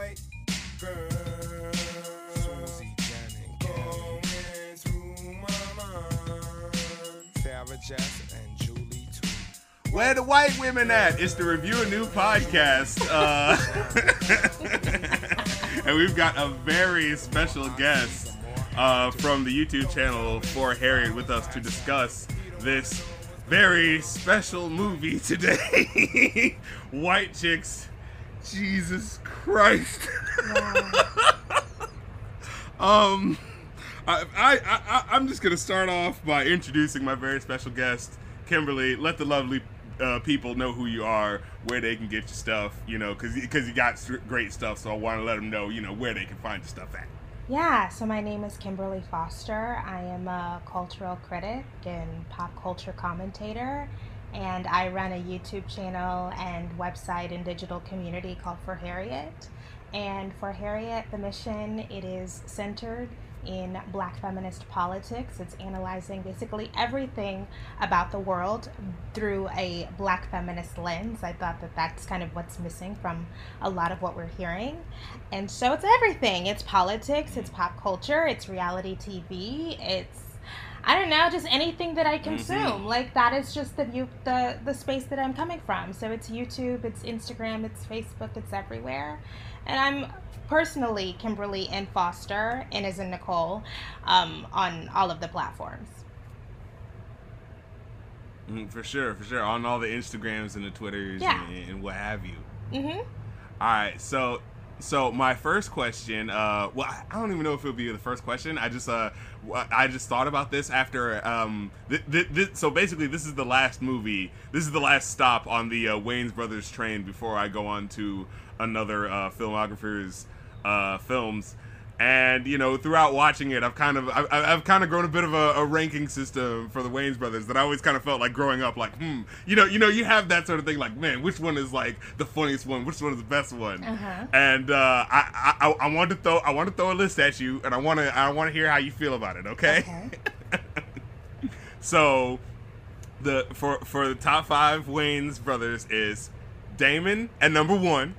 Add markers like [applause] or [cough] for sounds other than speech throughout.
white girl. Susie, Janet, going through my mind. Sarah Jess and Julie too. Where the white women at? It's the Review a New podcast. Uh, [laughs] and we've got a very special guest uh, from the YouTube channel for Harriet with us to discuss this very special movie today. [laughs] White Chicks. Jesus Christ. [laughs] um, I, I, I, I'm just going to start off by introducing my very special guest, Kimberly. Let the lovely uh, people know who you are, where they can get your stuff, you know, because because you got great stuff. So I want to let them know, you know, where they can find your stuff at. Yeah, so my name is Kimberly Foster. I am a cultural critic and pop culture commentator, and I run a YouTube channel and website and digital community called For Harriet. And For Harriet, the mission it is centered in black feminist politics. It's analyzing basically everything about the world through a black feminist lens. I thought that that's kind of what's missing from a lot of what we're hearing. And so it's everything. It's politics, it's pop culture, it's reality TV, it's I don't know, just anything that I consume. Like that is just the view the the space that I'm coming from. So it's YouTube, it's Instagram, it's Facebook, it's everywhere. And I'm personally Kimberly and Foster and as in Nicole um, on all of the platforms. Mm, for sure, for sure. On all the Instagrams and the Twitters Yeah. and, and what have you. Mm-hmm. All right, so so my first question, uh, well, I don't even know if it'll be the first question. I just uh, I just thought about this after um, th- th- th- so basically this is the last movie. This is the last stop on the uh, Wayans Brothers train before I go on to another uh, filmographer's uh, films. And you know, throughout watching it, I've kind of I've, I've kind of grown a bit of a, a ranking system for the Wayans brothers that I always kind of felt like growing up, like hmm, you know, you know, you have that sort of thing, like man, which one is like the funniest one, which one is the best one, Uh-huh. and uh, I, I I want to throw I want to throw a list at you, and I want to I want to hear how you feel about it, okay? Okay. [laughs] So, the for for the top five Wayans brothers is Damon at number one,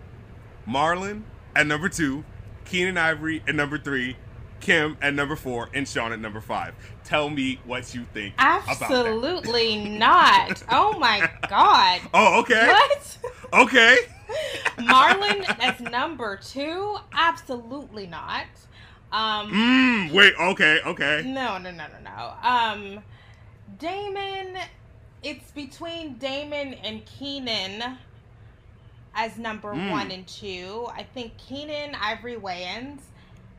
Marlon at number two, Keenen Ivory at number three, Kim at number four, and Sean at number five. Tell me what you think about that. Absolutely not. Oh my god. [laughs] Oh, okay, What? okay. [laughs] Marlon as number two? Absolutely not. Um, Mm, wait, okay, okay. no, no, no, no, no. Um, Damon, it's between Damon and Keenen as number Mm. one and two. I think Keenen Ivory Wayans,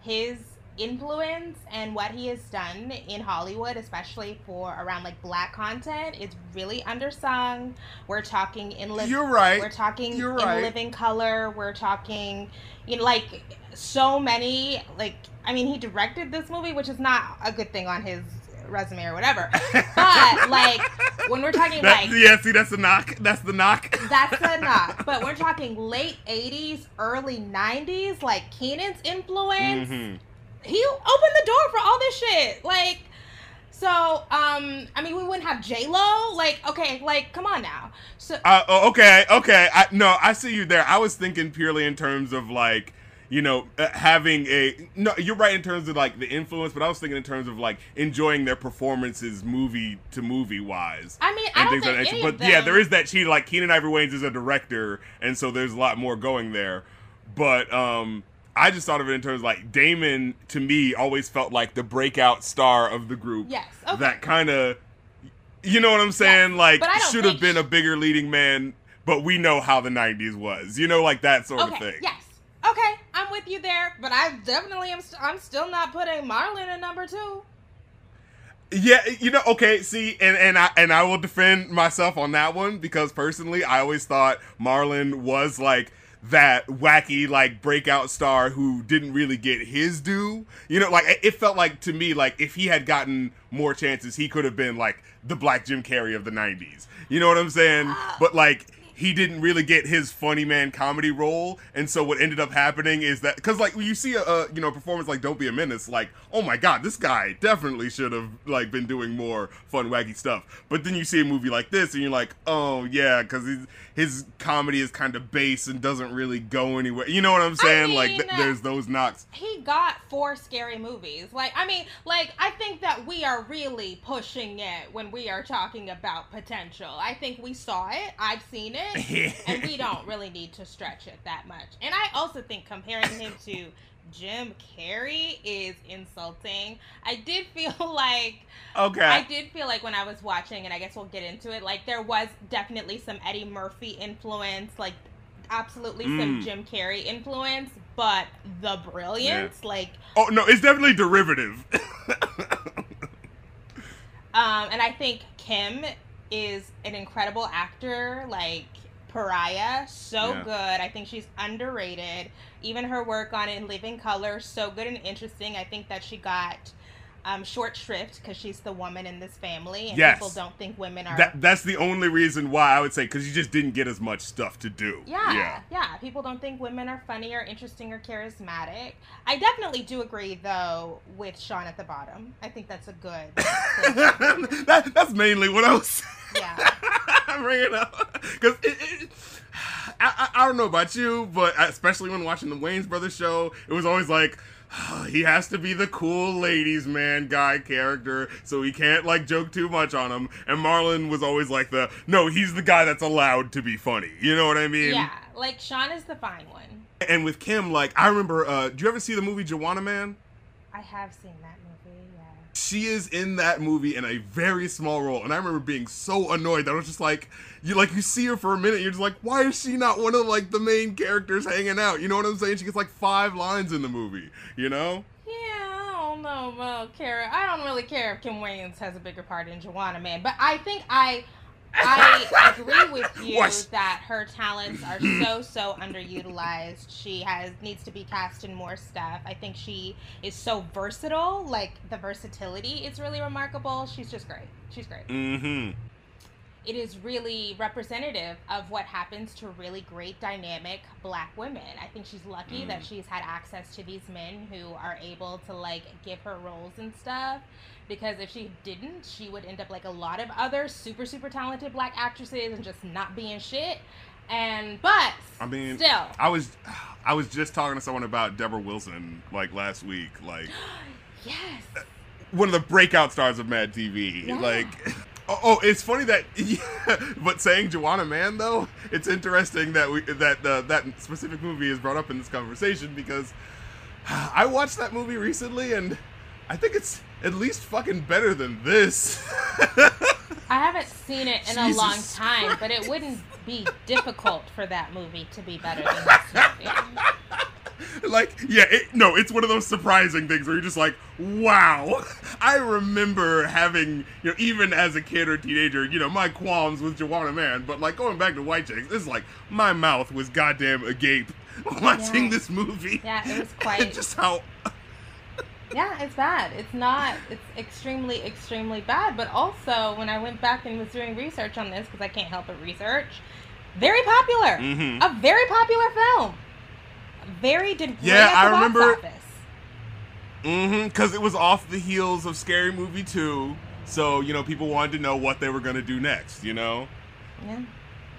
his influence and what he has done in Hollywood, especially for around like black content, is really undersung. We're talking in live. You're right. We're talking You're in living color. We're talking, you know, like so many. Like, I mean, he directed this movie, which is not a good thing on his resume or whatever. [laughs] But like, when we're talking That, like yeah, see, that's the knock. That's the knock. that's a [laughs] knock. But we're talking late 80s, early 90s, like Keenen's influence. Mhm. He opened the door for all this shit. Like, so, um, I mean, we wouldn't have J Lo. Like, okay, like, come on now. So, Uh, oh, okay, okay. I, no, I see you there. I was thinking purely in terms of like, you know, uh, having a. No, you're right in terms of like the influence, but I was thinking in terms of like enjoying their performances, movie to movie wise. I mean, I don't think that any But yeah, there is that cheat. Like Keenen Ivory Wayans is a director, and so there's a lot more going there. But um, I just thought of it in terms of like Damon to me always felt like the breakout star of the group. Yes, okay. That kind of, you know what I'm saying? Like I don't should have been a bigger leading man, but we know how the '90s was. You know, like that sort okay, of thing. yes. Okay, I'm with you there, but I definitely am. St- I'm still not putting Marlon in number two. Yeah, you know, okay, see, and and I and I will defend myself on that one because personally, I always thought Marlon was like that wacky like breakout star who didn't really get his due. You know, like it felt like to me like if he had gotten more chances, he could have been like the black Jim Carrey of the '90s. You know what I'm saying? Uh, but like he didn't really get his funny man comedy role, and so what ended up happening is that because like when you see a, a you know performance like "Don't Be a Menace," like oh my god, this guy definitely should have like been doing more fun wacky stuff. But then you see a movie like this, and you're like, oh yeah, because his his comedy is kind of base and doesn't really go anywhere. You know what I'm saying? mean, like th- there's those knocks. he got four scary movies. Like, I mean, like, I think that we are really pushing it when we are talking about potential. I think we saw it, I've seen it, [laughs] and we don't really need to stretch it that much. And I also think comparing him to Jim Carrey is insulting. I did feel [laughs] like Okay. I did feel like when I was watching, and I guess we'll get into it, like there was definitely some Eddie Murphy influence, like absolutely some Mm. Jim Carrey influence, but the brilliance, like, oh no, it's definitely derivative. [laughs] um, and I think Kim is an incredible actor, like Pariah, so Yeah. good. I think she's underrated. Even her work on In Living Color, so good and interesting. I think that she got um, short shrift because she's the woman in this family, and Yes. people don't think women are that that's the only reason why I would say because you just didn't get as much stuff to do. Yeah, Yeah. yeah, People don't think women are funny or interesting or charismatic. I definitely do agree, though, with Sean at the bottom. I think that's a good. [laughs] that, that's mainly what I was Saying. [laughs] Yeah. [laughs] bringing up because it, it, I, I I don't know about you, but especially when watching the Wayans Brothers show, it was always like. [sighs] He has to be the cool ladies man guy character, so he can't like joke too much on him. And Marlon was always like the no, he's the guy that's allowed to be funny. You know what I mean? Yeah, like Sean is the fine one. And with Kim, like I remember, uh, do you ever see the movie Juwanna Mann? I have seen that movie. She is in that movie in a very small role and i remember being so annoyed that i was just like you like you see her for a minute you're just like why is she not one of like the main characters hanging out you know what i'm saying she gets like five lines in the movie you know Yeah, I don't know about Kara. I don't really care if Kim Wayans has a bigger part in Juwanna Mann, but I think I I agree with [laughs] you What? that her talents are so so underutilized. She has needs to be cast in more stuff. I think she is so versatile. Like the versatility is really remarkable. She's just great. She's great. mm-hmm It is really representative of what happens to really great dynamic black women. I think she's lucky that she's had access to these men who are able to like give her roles and stuff because if she didn't, she would end up like a lot of other super super talented black actresses and just not being shit. And but i mean still, i was [sighs] i was just talking to someone about debra wilson like last week like [gasps] yes, one of the breakout stars of Mad TV. Yeah. Like, [laughs] oh, oh, it's funny that, [laughs] yeah, but saying Juwanna Mann though, it's interesting that we that uh, that specific movie is brought up in this conversation because [sighs] I watched that movie recently and I think it's at least fucking better than this. I haven't seen it in a long Jesus time, but it wouldn't be difficult for that movie to be better than this movie. like yeah it, no it's one of those surprising things where you're just like wow i remember having you know even as a kid or teenager you know my qualms with juwanna mann but like going back to white chicks this like my mouth was goddamn agape [laughs] watching Yeah. this movie Yeah, it was [laughs] quite just how Yeah, it's bad. It's not. It's extremely, extremely bad. But also, when I went back and was doing research on this, because I can't help but research, very popular. Mhm. A very popular film. Very did Yeah, I remember- mm-hmm because it was off the heels of scary movie 2 so you know people wanted to know what they were gonna do next you know Yeah.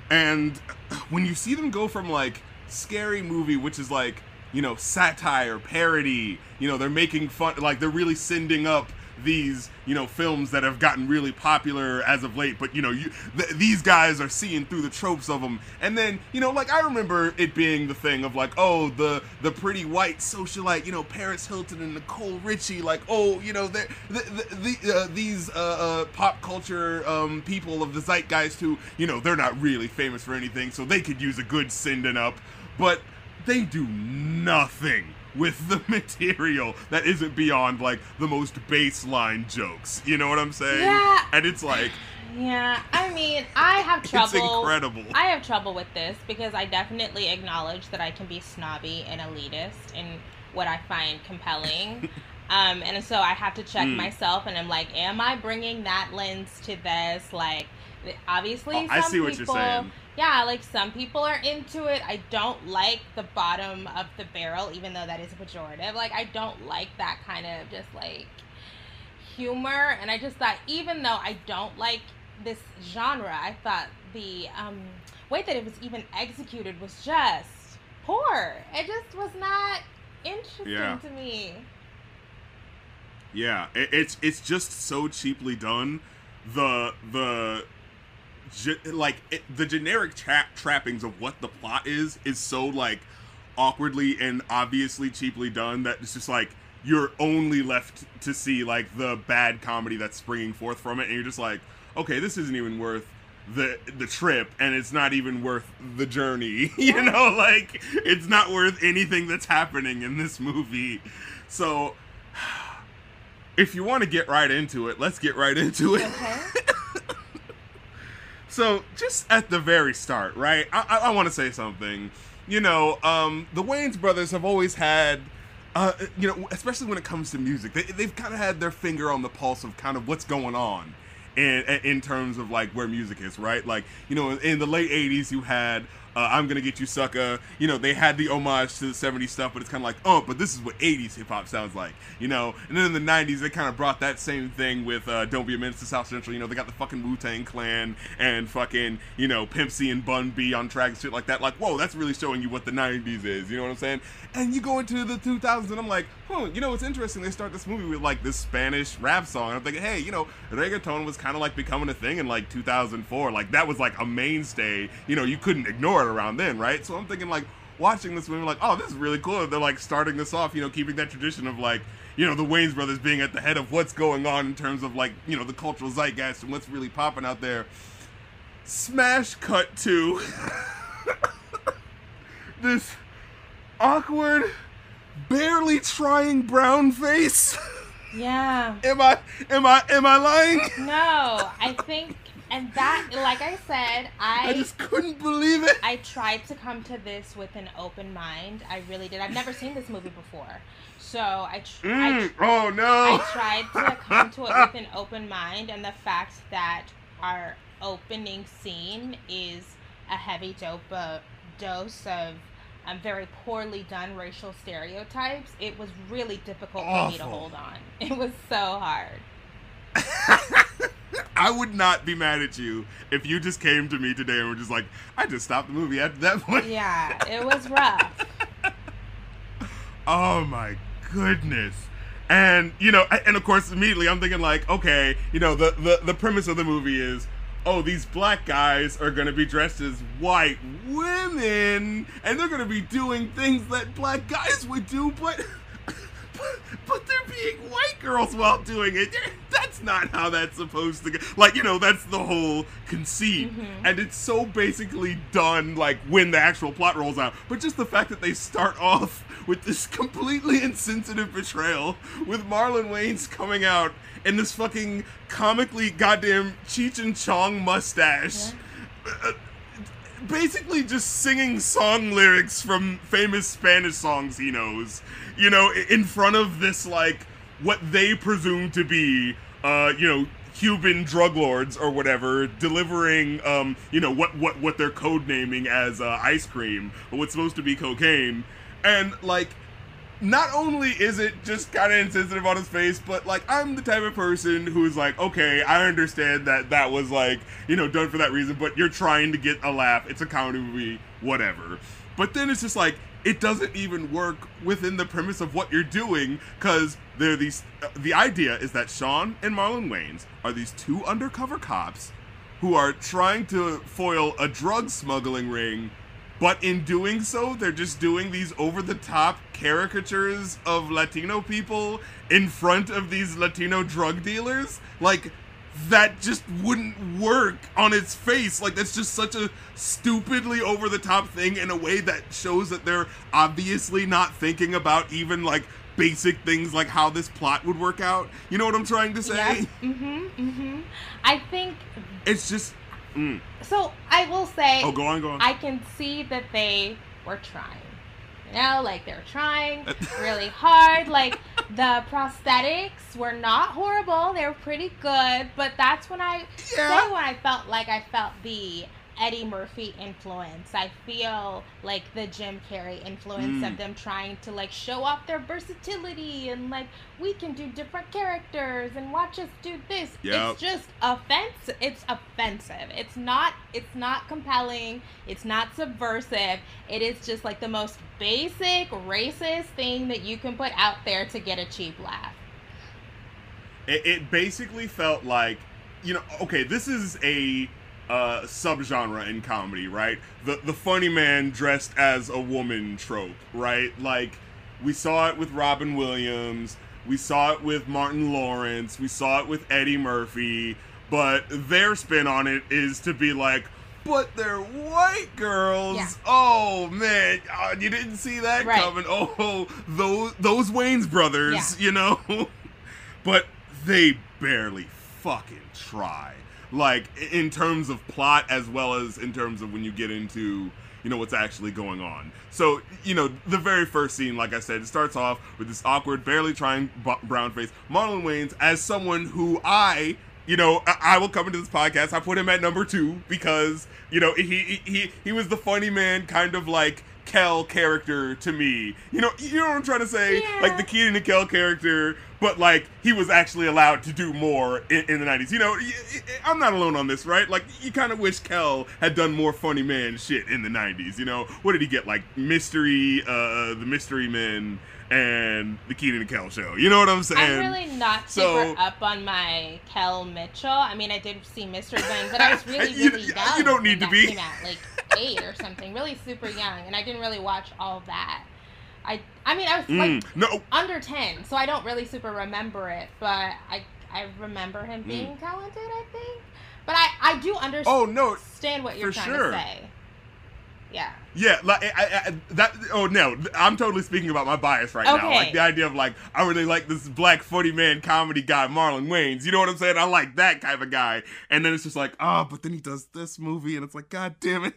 And [clears throat] when you see them go from like scary movie, which is like, you know, satire, parody, you know, they're making fun, like they're really sending up these, you know, films that have gotten really popular as of late. But you know, you th- these guys are seeing through the tropes of them. And then, you know, like I remember it being the thing of like, oh, the the pretty white socialite, you know, Paris Hilton and Nicole Richie, like, oh, you know, the, the, the, uh, these uh, uh, pop culture um, people of the zeitgeist who, you know, they're not really famous for anything, so they could use a good sending up. But they do nothing with the [laughs] material that isn't beyond like the most baseline jokes. You know what I'm saying? Yeah. And it's like Yeah, I mean, I have trouble. it's incredible. I have trouble with this because I definitely acknowledge that I can be snobby and elitist in what I find compelling. [laughs] um, and so I have to check Mm. myself and I'm like, am I bringing that lens to this? Like, obviously Oh, I some see what you're people saying. yeah like some people are into it i don't like the bottom of the barrel even though that is a pejorative like i don't like that kind of just like humor and i just thought even though i don't like this genre i thought the um, way that it was even executed was just poor it just was not interesting Yeah. to me Yeah, it, it's it's just so cheaply done. The the ge- like it, the generic tra- trappings of what the plot is is so like awkwardly and obviously cheaply done that it's just like you're only left to see like the bad comedy that's springing forth from it and you're just like okay this isn't even worth the the trip and it's not even worth the journey. [laughs] You know like it's not worth anything that's happening in this movie. So [sighs] if you want to get right into it let's get right into it. Okay [laughs] so, just at the very start, right? I, I, I want to say something. You know, um, the Wayans brothers have always had, uh, you know, especially when it comes to music, they, they've kind of had their finger on the pulse of kind of what's going on in in terms of like where music is, right? Like, you know, in, in the late '80s, you had uh, "I'm Gonna Git You Sucka." You know, they had the homage to the '70s stuff, but it's kind of like, oh, but this is what '80s hip hop sounds like, you know. And then in the '90s, they kind of brought that same thing with uh, "Don't Be a Menace to South Central." You know, they got the fucking Wu Tang Clan and fucking you know Pimp C and Bun B on track and shit like that. Like, whoa, that's really showing you what the '90s is. You know what I'm saying? And you go into the 2000s, and I'm like, huh, you know, it's interesting. They start this movie with like this Spanish rap song. And I'm thinking, hey, you know, reggaeton was kind of like becoming a thing in like 2004. Like that was like a mainstay. You know, you couldn't ignore it around then, right? So I'm thinking like watching this movie, like, oh, this is really cool. They're like starting this off, you know, keeping that tradition of like, you know, the Wayans brothers being at the head of what's going on in terms of like, you know, the cultural zeitgeist and what's really popping out there. Smash cut to [laughs] this awkward, barely trying brown face. yeah [laughs] am I am I am I lying? No, I think, and that, like I said, I I just couldn't believe it. I tried to come to this with an open mind. I really did. I've never seen this movie before, so I tr- I, Mm, tr- oh no, I tried to come to it with an open mind, and the fact that our opening scene is a heavy dope uh, dose of um, very poorly done racial stereotypes, it was really difficult for me to hold on. It was so hard. [laughs] I would not be mad at you if you just came to me today and were just like, I just stopped the movie after that point. Yeah, it was rough. [laughs] Oh my goodness. And you know, and of course, immediately I'm thinking like, okay, you know, the the, the premise of the movie is, oh, these black guys are gonna be dressed as white women, and they're gonna be doing things that black guys would do, but. But, but they're being white girls while doing it. That's not how that's supposed to go. Like, you know, that's the whole conceit. And it's so basically done, like, when the actual plot rolls out. But just the fact that they start off with this completely insensitive portrayal with Marlon Wayans coming out in this fucking comically goddamn Cheech and Chong mustache. Uh, basically just singing song lyrics from famous Spanish songs he knows. You know, in front of this like what they presume to be uh, you know, Cuban drug lords or whatever delivering um, you know, what what what they're code naming as uh, ice cream, what's supposed to be cocaine. And like not only is it just kind of insensitive on his face, but like I'm the type of person who's like, okay, I understand that that was like, you know, done for that reason, but you're trying to get a laugh. It's a comedy movie, whatever. But then it's just like it doesn't even work within the premise of what you're doing because there are these. Uh, the idea is that Sean and Marlon Wayans are these two undercover cops who are trying to foil a drug smuggling ring but in doing so, they're just doing these over the top caricatures of Latino people in front of these Latino drug dealers. Like, that just wouldn't work on its face. Like, that's just such a stupidly over the top thing in a way that shows that they're obviously not thinking about even like basic things like how this plot would work out. You know what I'm trying to say? Yes. Mhm. Mhm. I think It's just. Mm. so. I will say. Oh, go on, go on. I can see that they were trying. You know, like they're trying [laughs] really hard. Like the prosthetics were not horrible; they were pretty good. But that's when I Yeah. when I felt like I felt the Eddie Murphy influence. I feel like the Jim Carrey influence Mm. of them trying to like show off their versatility and like we can do different characters and watch us do this. Yep. It's just offensive. It's offensive. It's not. It's not compelling. It's not subversive. It is just like the most basic racist thing that you can put out there to get a cheap laugh. it, it basically felt like you know okay this is a uh subgenre in comedy right the the funny man dressed as a woman trope right like we saw it with robin williams we saw it with martin lawrence we saw it with eddie murphy but their spin on it is to be like but they're white girls. Yeah. Oh man, oh, you didn't see that Right. coming. Oh, those those Wayans brothers, Yeah. you know. [laughs] but they barely fucking try. Like in terms of plot as well as in terms of when you get into you know what's actually going on. So you know the very first scene, like I said, it starts off with this awkward, barely trying b- brown face. Marlon Wayans as someone who I. You know, I, I will come into this podcast. I put him at number two because you know he he he, he was the funny man, kind of like Kel character to me. You know, you know what I'm trying to say? Yeah. Like the Kenan and Kel character, but like he was actually allowed to do more in, in the 90s. You know, I'm not alone on this, right? Like you kind of wish Kel had done more funny man shit in the 90s. You know, what did he get? Like Mystery, uh, the Mystery Men, and the Kenan and Kel show. You know what I'm saying? I'm really not so- super up on my Kel Mitchell. I mean, I did see Mr. Bang, but I was [laughs] really, You- really you young. don't need to be. Came out like [laughs] eight or something, really super young, and I didn't really watch all that. I, I mean, I was like Mm, no, under ten, so I don't really super remember it, but I, I remember him being talented. I think, but I, I do understand Mm. oh no, what you're trying sure. to say. Yeah. Yeah, like I, I, that. Oh no, I'm totally speaking about my bias right now. Okay. Like the idea of like I really like this black funny man comedy guy, Marlon Wayans. You know what I'm saying? I like that kind of guy. And then it's just like, oh, but then he does this movie, and it's like, god damn it,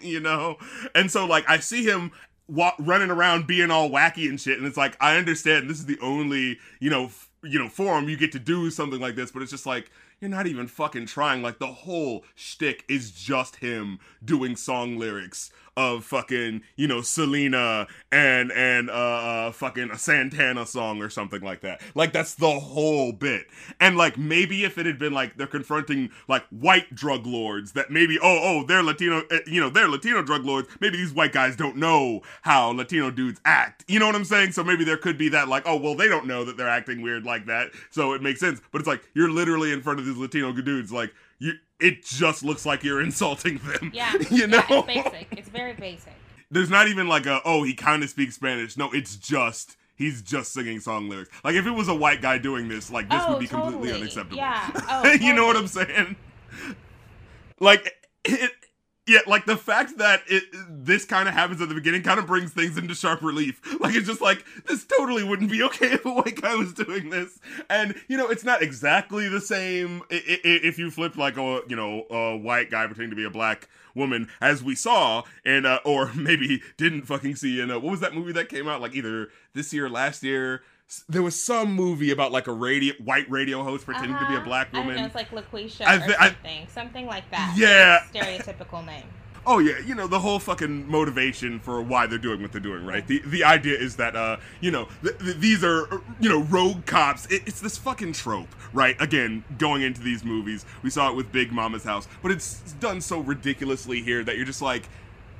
[laughs] you know. And so like I see him. Wa- running around being all wacky and shit, and it's like I understand this is the only you know f- you know forum you get to do something like this, but it's just like you're not even fucking trying. Like the whole shtick is just him doing song lyrics of fucking you know Selena and and uh, uh fucking a Santana song or something like that. Like that's the whole bit. And like maybe if it had been like they're confronting like white drug lords that maybe oh oh they're Latino uh, you know they're Latino drug lords. Maybe these white guys don't know how Latino dudes act. You know what I'm saying? So maybe there could be that like oh well they don't know that they're acting weird like that. So it makes sense. But it's like you're literally in front of these Latino dudes like you it just looks like you're [laughs] insulting them. Yeah. [laughs] you know? Yeah, it's basic. It's very basic. There's not even like a oh he kind of speaks Spanish. No, it's just he's just singing song lyrics. Like if it was a white guy doing this, like this Oh, would be oh, completely unacceptable. Yeah. [laughs] Oh, you know what. I'm saying? Like it, yeah, like the fact that it this kind of happens at the beginning kind of brings things into sharp relief. Like it's just like this totally wouldn't be [laughs] okay if a white guy was doing this, and you know it's not exactly the same if you flip like a you know a white guy pretending to be a black woman as we saw and uh, or [laughs] maybe didn't fucking see in uh, what was that movie that came out like either this year or last year. There was some movie about like a radio white radio host pretending to be a Uh-huh. black I woman. know, it's like LaQuisha I or thi- I- something. something like that. Yeah. Stereotypical name. [laughs] Oh yeah, you know the whole fucking motivation for why they're doing what they're doing, right? The the idea is that uh, you know, th- th- these are uh, you know rogue cops. It, it's this fucking trope, right? Again, going into these movies, we saw it with Big Mama's House, but it's done so ridiculously here that you're just like,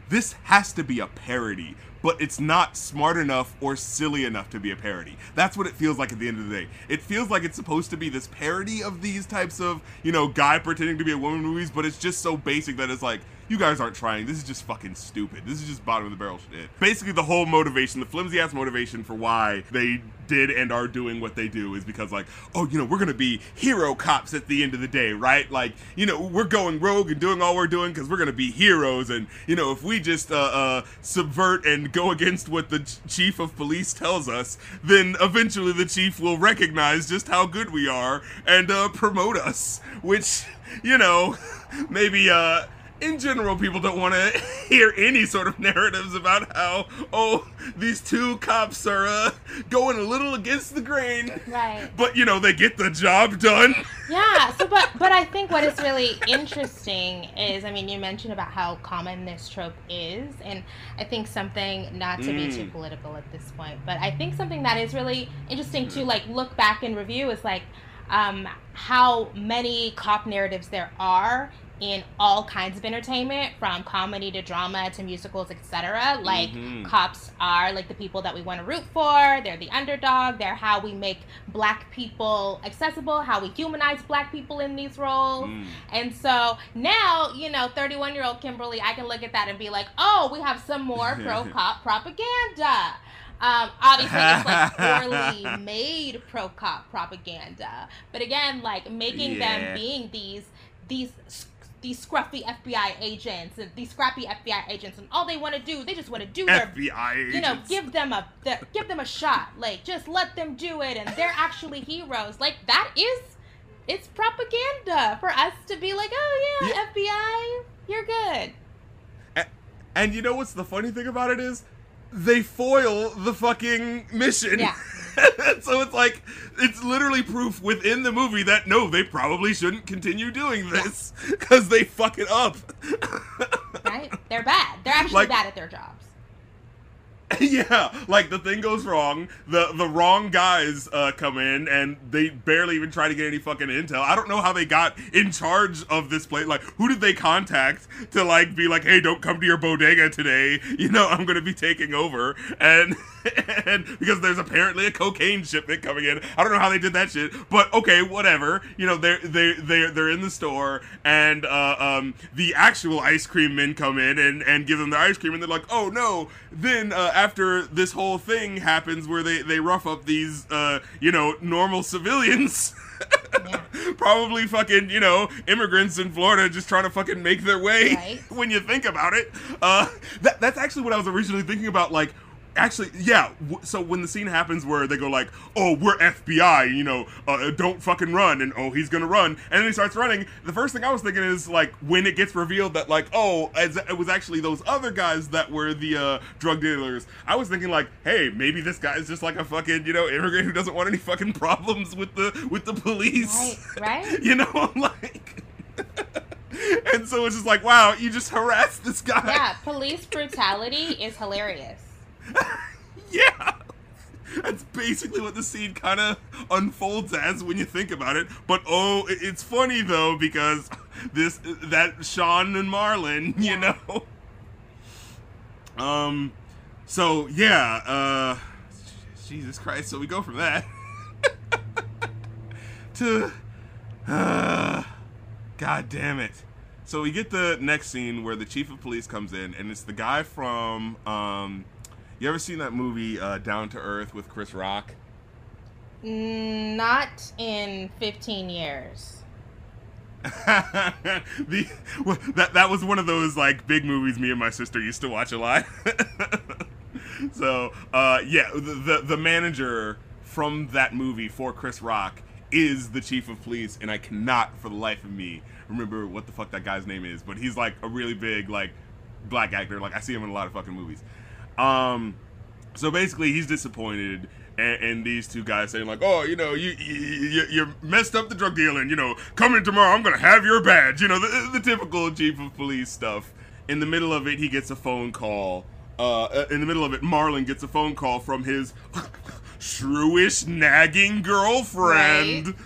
this has to be a parody, but it's not smart enough or silly enough to be a parody. That's what it feels like at the end of the day. It feels like it's supposed to be this parody of these types of, you know, guy pretending to be a woman movies, but it's just so basic that it's like, you guys aren't trying. This is just fucking stupid. This is just bottom of the barrel shit. Basically, the whole motivation, the flimsy ass motivation for why they did and are doing what they do is because, like, oh, you know, we're gonna be hero cops at the end of the day, right? Like, you know, we're going rogue and doing all we're doing because we're gonna be heroes, and you know, if we just uh, uh, subvert and go against what the ch- chief of police tells us, then eventually the chief will recognize just how good we are and uh, promote us, which, you know, [laughs] maybe uh in general, people don't want to [laughs] hear any sort of narratives about how, oh, these two cops are uh, going a little against the grain. Right. But, you know, they get the job done. Yeah, so but but I think what is really interesting is I mean you mentioned about how common this trope is and I think something not to be too Mm. political at this point, but I think something that is really interesting to like look back and review is like um, how many cop narratives there are in all kinds of entertainment from comedy to drama to musicals etc like Mhm. cops are like the people that we want to root for they're the underdog they're how we make black people accessible how we humanize black people in these roles Mm. and so now you know 31 year old kimberly i can look at that and be like oh we have some more [laughs] pro cop propaganda um, obviously, it's like [laughs] poorly made pro cop propaganda, but again, like making Yeah. them being these these these scruffy FBI agents and these scrappy FBI agents, and all they want to do, they just want to do their FBI agents. you know, give them a the, give them a shot. Like just let them do it, and they're actually heroes. Like that is it's propaganda for us to be like, oh yeah, FBI, you're good. And you know what's the funny thing about it is? They foil the fucking mission. Yeah. [laughs] [laughs] so it's like it's literally proof within the movie that no, they probably shouldn't continue doing this [laughs] because they fuck it up. [laughs] Right? They're bad. They're actually Like- bad at their jobs. yeah, like the thing goes wrong, the the wrong guys uh, come in, and they barely even try to get any fucking intel. I don't know how they got in charge of this place. Like, who did they contact to like be like, hey, don't come to your bodega today. You know, I'm gonna be taking over, and [laughs] and because there's apparently a cocaine shipment coming in. I don't know how they did that shit, but okay, whatever. You know, they're they they they're in the store, and uh, um, the actual ice cream men come in and and give them the ice cream, and they're like, oh no. Then uh, after this whole thing happens where they they rough up these uh, you know normal civilians. Yeah. [laughs] Probably fucking, you know, immigrants in Florida just trying to fucking make their way Right. [laughs] when you think about it. Uh, that, that's actually what I was originally thinking about. Like, actually, yeah. So when the scene happens where they go like, "Oh, we're FBI," you know, uh, don't fucking run, and oh, he's gonna run, and then he starts running. The first thing I was thinking is like when it gets revealed that like, oh, it was actually those other guys that were the uh, drug dealers. I was thinking like, hey, maybe this guy is just like a fucking, you know, immigrant who doesn't want any fucking problems with the with the police. Right, [laughs] right. you know, I'm like. [laughs] and so it's just like, wow, you just harassed this guy. Yeah, police brutality is hilarious. [laughs] Yeah. That's basically what the scene kind of unfolds as when you think about it. But oh, it's funny though because [laughs] this that Sean and Marlon, [laughs] you know. Um so yeah, uh Jesus Christ, so we go from that to uh, God damn it. So we get the next scene where the chief of police comes in and it's the guy from um you ever seen that movie uh, Down to Earth with Chris Rock? Mm, Not in 15 years. [laughs] the well, that that was one of those like big movies me and my sister used to watch a lot. [laughs] so uh, yeah, the, the the manager from that movie for Chris Rock is the chief of police, and I cannot for the life of me remember what the fuck that guy's name is, but he's like a really big like black actor. Like I see him in a lot of fucking movies. Um, so basically, he's disappointed, and, and these two guys saying like, "Oh, you know, you, you you messed up the drug dealing. You know, come in tomorrow. I'm gonna have your badge. You know, the, the typical chief of police stuff." In the middle of it, he gets a phone call. Uh, in the middle of it, Marlon gets a phone call from his [laughs] shrewish, nagging girlfriend, Right.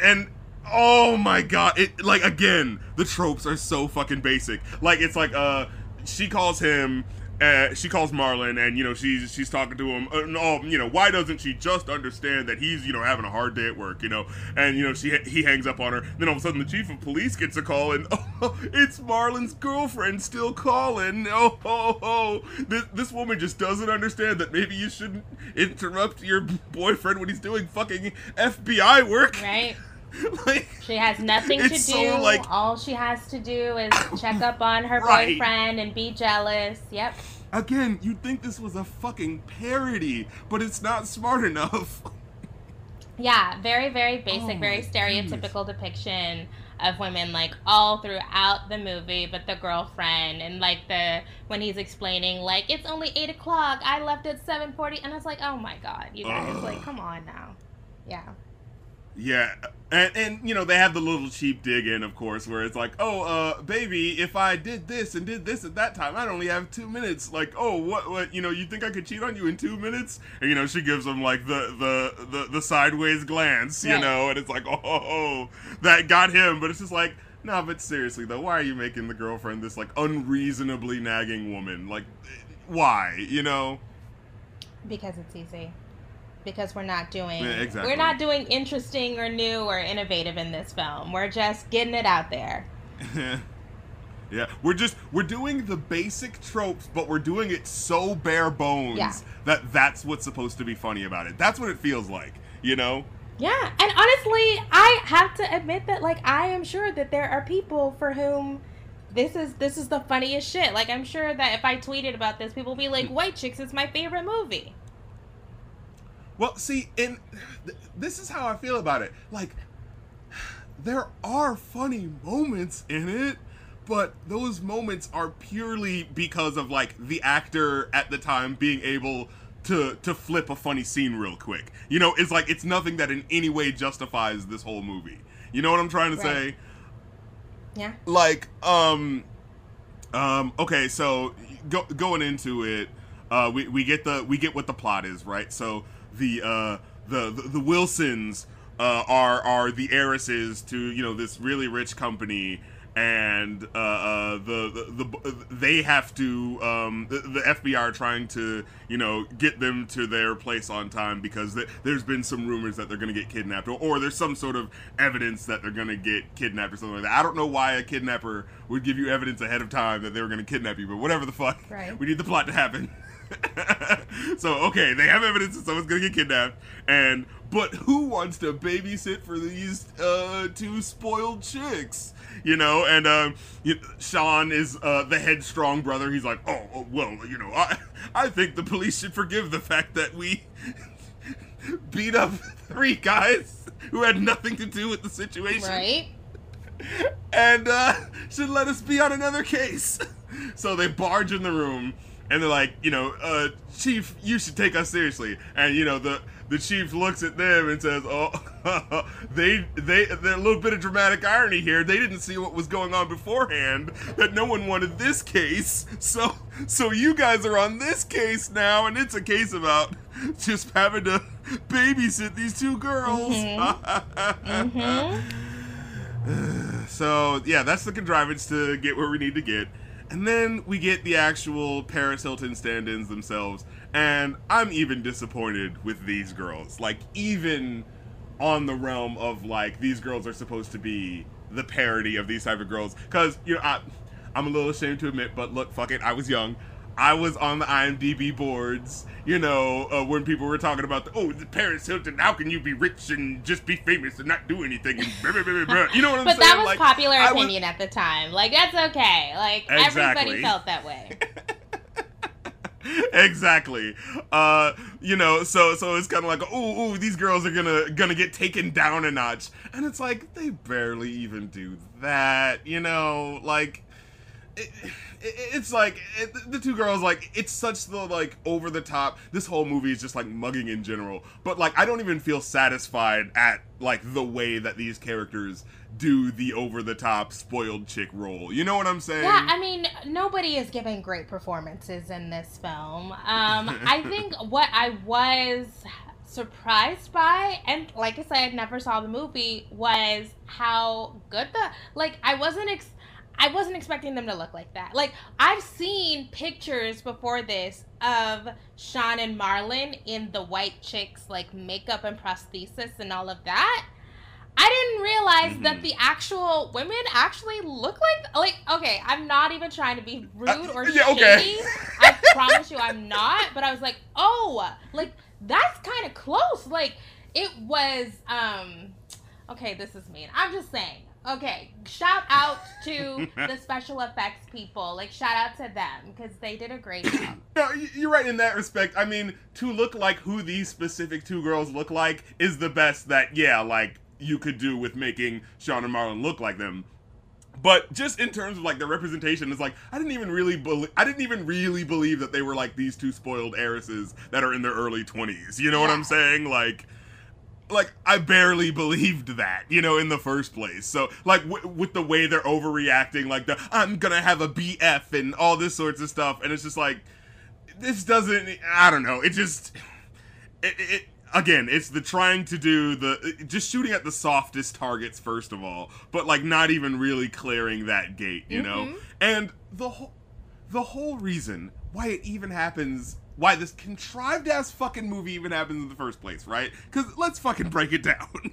and oh my god, it like again, the tropes are so fucking basic. Like it's like uh, she calls him. Uh, she calls Marlon, and you know she's she's talking to him. Uh, and, oh, you know why doesn't she just understand that he's you know having a hard day at work? You know, and you know she he hangs up on her. Then all of a sudden the chief of police gets a call, and [laughs] oh, it's Marlon's girlfriend still calling. Oh, oh, oh. This this woman just doesn't understand that maybe you shouldn't interrupt your boyfriend when he's doing fucking FBI work. Right? [laughs] like, She has nothing to do. So, like- All she has to do is check up on her Right. boyfriend and be jealous. Yep. Again, you'd think this was a fucking parody, but it's not smart enough. Yeah, very, very basic, Oh very stereotypical depiction of women like all throughout the movie, but the girlfriend and like the when he's explaining like it's only eight o'clock, I left at seven forty, and it's like, oh my god, you guys, Ugh. like, come on now, yeah, Yeah, and, and you know they have the little cheap dig in, of course, where it's like, oh, uh, baby, if I did this and did this at that time, I'd only have two minutes. Like, oh, what, what, you know, you think I could cheat on you in two minutes? And you know, she gives him like the the the, the sideways glance, you Right. know, and it's like, oh, that got him. But it's just like, no, but seriously though, why are you making the girlfriend this like unreasonably nagging woman? Like, why, you know? because it's easy. Because we're not doing Yeah, exactly. we're not doing interesting or new or innovative in this film. We're just getting it out there. [laughs] yeah, we're just we're doing the basic tropes, but we're doing it so bare bones Yeah. that that's what's supposed to be funny about it. That's what it feels like, you know? Yeah, and honestly, I have to admit that like I am sure that there are people for whom this is this is the funniest shit. Like I'm sure that if I tweeted about this, people will be like, [laughs] "White Chicks is my favorite movie." Well, see, and th- this is how I feel about it. Like, there are funny moments in it, but those moments are purely because of like the actor at the time being able to to flip a funny scene real quick. You know, it's like it's nothing that in any way justifies this whole movie. You know what I'm trying to Right. say? Yeah. like um um okay so go, going into it uh we, we get the we get what the plot is right so the uh the the, the wilsons uh are are the heiresses to you know this really rich company and uh, uh the, the the they have to um the, the FBI are trying to you know get them to their place on time because th- there's been some rumors that they're gonna get kidnapped or, or there's some sort of evidence that they're gonna get kidnapped or something like that. I don't know why a kidnapper would give you evidence ahead of time that they were gonna kidnap you, but whatever the fuck, Right. we need the plot to happen. [laughs] [laughs] so okay, they have evidence that someone's gonna get kidnapped, and but who wants to babysit for these uh, two spoiled chicks? You know, and um, you, Sean is uh, the headstrong brother. He's like, oh, oh, well, you know, I I think the police should forgive the fact that we [laughs] beat up three guys who had nothing to do with the situation Right? and uh, should let us be on another case. [laughs] So they barge in the room, and they're like, you know, uh, Chief, you should take us seriously. And you know, the the chief looks at them and says, "Oh, [laughs] they they there's a little bit of dramatic irony here. They didn't see what was going on beforehand. That no one wanted this case. So so you guys are on this case now, and it's a case about just having to babysit these two girls." Mm-hmm. [laughs] [sighs] So yeah, that's the contrivance to get where we need to get. And then we get the actual Paris Hilton stand-ins themselves, and I'm even disappointed with these girls. Like even on the realm of like these girls are supposed to be the parody of these type of girls, because you know I, I'm a little ashamed to admit, but look, fuck it, I was young. I was on the IMDb boards, you know, uh, when people were talking about the oh, the Paris Hilton. How can you be rich and just be famous and not do anything? And blah, blah, blah, blah. You know what I'm But saying? But that was Like, popular I was- opinion at the time. Like that's okay. Like Exactly. everybody felt that way. [laughs] exactly. Uh, you know, so so it's kind of like, ooh, ooh, these girls are gonna gonna get taken down a notch, and it's like they barely even do that. You know, like. It, it's like it, the two girls like it's such the like over the top this whole movie is just like mugging in general but like i don't even feel satisfied at like the way that these characters do the over the top spoiled chick role you know what i'm saying Yeah, I mean, nobody is giving great performances in this film. Um, [laughs] I think what I was surprised by, and like I said, never saw the movie, was how good the like. I wasn't ex- I wasn't expecting them to look like that. Like I've seen pictures before this of Sean and Marlon in the white chicks like makeup and prosthesis and all of that. I didn't realize that Mhm. the actual women actually look like like okay, I'm not even trying to be rude Uh, or yeah, shady. okay. I promise you I'm not, but I was like, "Oh, like that's kind of close." Like it was um okay, this is mean. I'm just saying. Okay, shout out to [laughs] the special effects people. Like shout out to them cuz they did a great job. [laughs] No, you're right in that respect. I mean, to look like who these specific two girls look like is the best that, yeah, like, you could do with making Sean and Marlon look like them. But just in terms of like the representation, it's like I didn't even really believe I didn't even really believe that they were like these two spoiled heiresses that are in their early twenties. You know what I'm saying? Like like I barely believed that, you know, in the first place. So, like w- with the way they're overreacting, like the I'm gonna have a BF and all this sorts of stuff, and it's just like this doesn't. I don't know. It just it, it again. It's the trying to do the just shooting at the softest targets first of all, but like not even really clearing that gate, you know. Mm-hmm. And the whole the whole reason why it even happens why this contrived ass fucking movie even happens in the first place right? Because let's fucking break it down. [laughs]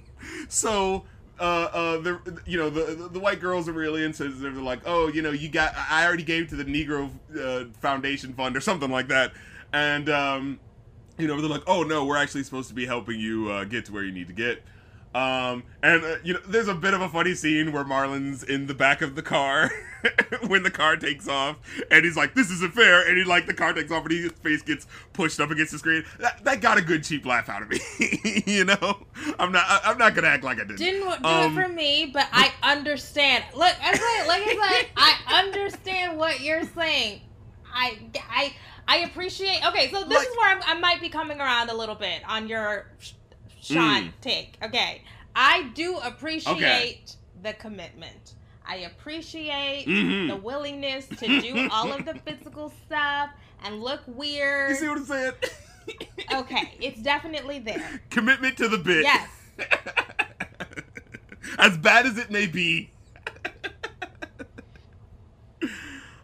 So uh, uh, the you know the, the white girls are really into they're like oh you know you got I already gave to the Negro uh, Foundation Fund or something like that. And um, you know they're like oh no we're actually supposed to be helping you uh, get to where you need to get um, and uh, you know, there's a bit of a funny scene where Marlon's in the back of the car [laughs] when the car takes off, and he's like, "This isn't fair," and he like the car takes off, and his face gets pushed up against the screen. That, that got a good cheap laugh out of me, [laughs] you know. I'm not, I, I'm not gonna act like I didn't. Didn't do Um, it for me, but I understand. Look, I said, like I said, I understand what you're saying. I, I, I appreciate. Okay, so this Like- is where I'm, I might be coming around a little bit on your Sean Mm. take. Okay, I do appreciate the commitment. I appreciate Mhm. the willingness to do [laughs] all of the physical stuff and look weird. You see what I'm saying? [laughs] okay, it's definitely there. Commitment to the bit. Yes. [laughs] as bad as it may be.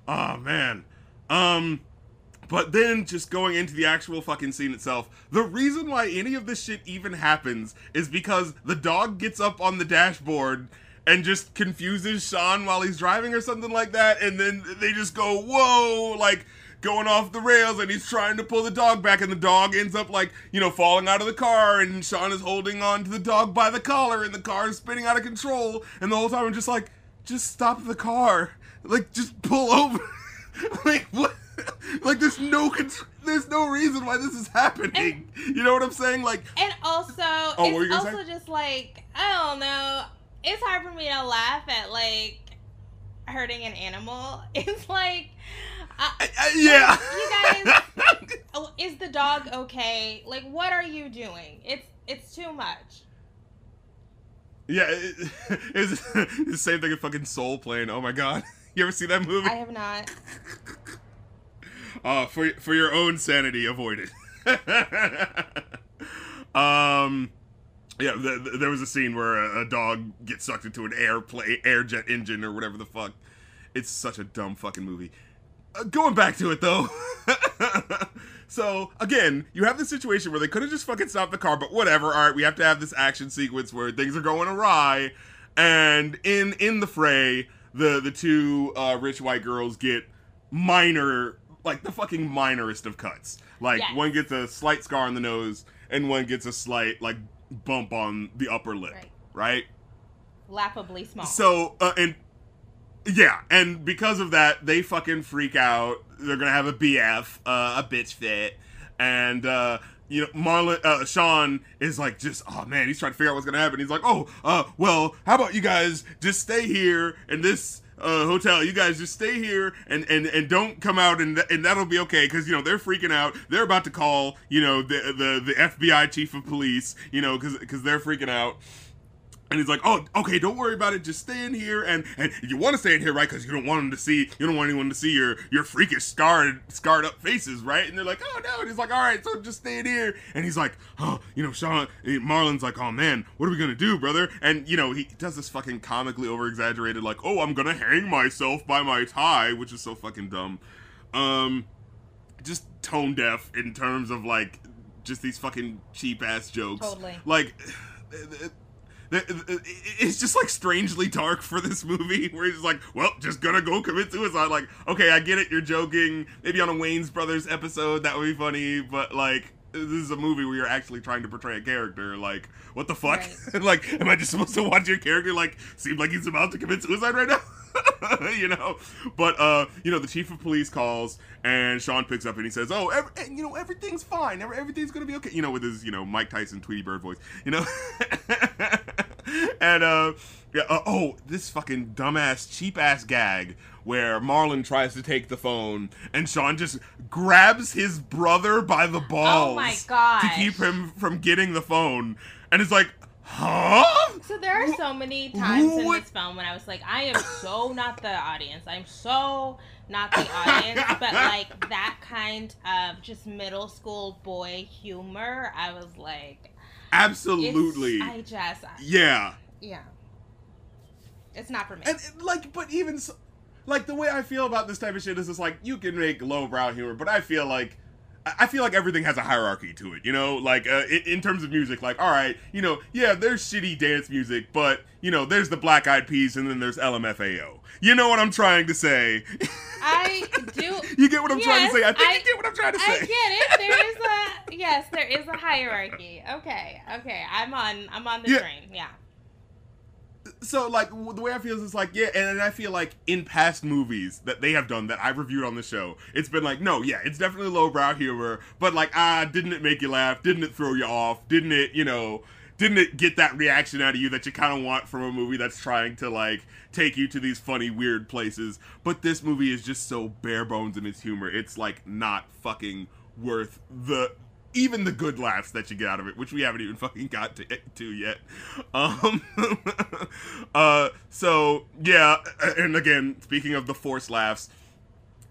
oh man. Um but then just going into the actual fucking scene itself, the reason why any of this shit even happens is because the dog gets up on the dashboard and just confuses Shawn while he's driving or something like that, and then they just go, whoa, like going off the rails, and he's trying to pull the dog back, and the dog ends up like, you know, falling out of the car, and Shawn is holding on to the dog by the collar, and the car is spinning out of control, and the whole time I'm just like, just stop the car. Like, just pull over. [laughs] like, what? [laughs] like, there's no there's no reason why this is happening. you know what I'm saying? Like, And also, Oh, it's also just like I don't know. It's hard for me to laugh at like hurting an animal. [laughs] It's like, uh, I- I- yeah. you guys- [laughs] oh, is the dog okay? Like, what are you doing? It's it's too much. Yeah, it, it's it's the same thing as fucking Soul Plane. Oh my god, you ever see that movie? I have not. Uh, for for your own sanity, avoid it. [laughs] um, yeah, th- th- there was a scene where a, a dog gets sucked into an airplane, air jet engine, or whatever the fuck. It's such a dumb fucking movie. Uh, going back to it though. [laughs] so again, you have this situation where they could have just fucking stopped the car, but whatever. All right, we have to have this action sequence where things are going awry, and in in the fray, the the two uh, rich white girls get minor, like the fucking minorest of cuts. Like Yes. one gets a slight scar on the nose, and one gets a slight like bump on the upper lip. Right. right? Laughably small. So, uh, and yeah, and because of that, they fucking freak out. They're gonna have a BF, uh, a bitch fit, and uh, you know, Marlon, uh, Shawn is like, just oh man, he's trying to figure out what's gonna happen. He's like, oh, uh, well, how about you guys just stay here and this. Uh, hotel, you guys just stay here and, and, and don't come out and, th- and that'll be okay because you know they're freaking out. They're about to call you know the the, the FBI chief of police you know because because they're freaking out. And he's like, "Oh, okay, don't worry about it. Just stay in here, and and you want to stay in here, right? Because you don't want them to see, you don't want anyone to see your your freakish scarred scarred up faces, right?" And they're like, "Oh no!" And he's like, "All right, so just stay in here." And he's like, "Oh, you know, Shawn, eh, Marlon's like, oh man, what are we gonna do, brother?" And you know, he does this fucking comically over exaggerated, like, "Oh, I'm gonna hang myself by my tie," which is so fucking dumb. Um, just tone deaf in terms of like just these fucking cheap ass jokes. Totally. Like [sighs] it's just like strangely dark for this movie where he's like, well, just gonna go commit suicide. Like, okay, I get it, you're joking. Maybe on a Wayans Brothers episode that would be funny, but like this is a movie where you're actually trying to portray a character. Like, what the fuck? [laughs] like, am I just supposed to watch your character like seem like he's about to commit suicide right now? [laughs] [laughs] you know, but uh, you know, the chief of police calls and Shawn picks up and he says, "Oh, ev- and, you know, everything's fine. Everything's gonna be okay." You know, with his you know Mike Tyson Tweety Bird voice. You know, [laughs] and uh, yeah, uh, oh, this fucking dumbass, cheap ass gag where Marlon tries to take the phone and Shawn just grabs his brother by the balls Oh my to keep him from getting the phone, and it's like, huh? So there are so many times in would- this film when I was like, I am so not the audience. I'm so not the audience. but like that kind of just middle school boy humor, I was like, Absolutely, I just, yeah. yeah. It's not for me. And and, like, but even so, like the way I feel about this type of shit is just like you can make lowbrow humor, but I feel like I feel like everything has a hierarchy to it, you know. Like uh, in, in terms of music, like all right, you know, yeah, there's shitty dance music, but you know, there's the Black Eyed Peas, and then there's LMFAO. You know what I'm trying to say? I [laughs] do. you get what I'm trying to say? I think I- you get what I'm trying to say. I get it. There is a [laughs] yes. There is a hierarchy. Okay. Okay. I'm on. I'm on the Yeah. train. Yeah. So like the way I feel is like yeah, and I feel like in past movies that they have done that I've reviewed on the show, it's been like no, yeah, it's definitely lowbrow humor, but like ah, didn't it make you laugh? Didn't it throw you off? Didn't it, you know? Didn't it get that reaction out of you that you kind of want from a movie that's trying to like take you to these funny, weird places? But this movie is just so bare bones in its humor. It's like not fucking worth the even the good laughs that you get out of it, which we haven't even [laughs] fucking got to, to yet. Um, [laughs] uh, so yeah, and again, speaking of the forced laughs,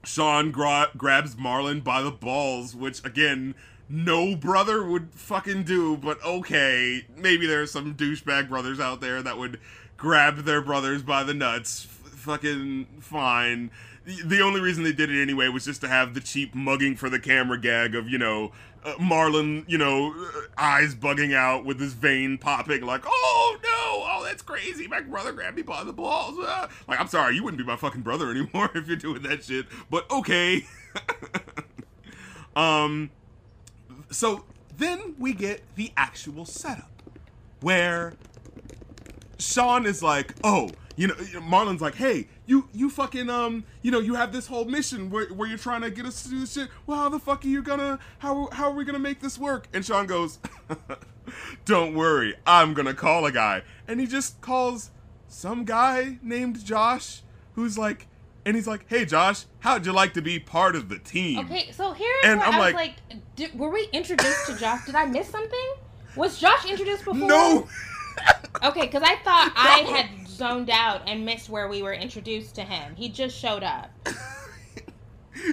Shawn gra- grabs Marlon by the balls, which again, no brother would fucking do, but okay, maybe there are some douchebag brothers out there that would grab their brothers by the nuts. F- fucking fine. The- The only reason they did it anyway was just to have the cheap mugging for the camera gag of, you know, uh, Marlon, you know, uh, eyes bugging out with his vein popping, like, oh no, oh that's crazy, my brother grabbed me by the balls. Ah. Like, I'm sorry, you wouldn't be my fucking brother anymore [laughs] if you're doing that shit, but okay. [laughs] um, so then we get the actual setup where Shawn is like, oh, you know, Marlon's like, hey, you, you fucking, um, you know, you have this whole mission where, where you're trying to get us to do this shit. Well, how the fuck are you gonna, how, how are we gonna make this work? And Shawn goes, [laughs] don't worry, I'm gonna call a guy. And he just calls some guy named Josh who's like, and he's like, hey, Josh, how'd you like to be part of the team? Okay. So here's And I'm I was like- like. Were we introduced to Josh? Did I miss something? Was Josh introduced [laughs] before? No! [laughs] Okay, because I thought I had zoned out and missed where we were introduced to him. He just showed up. [laughs]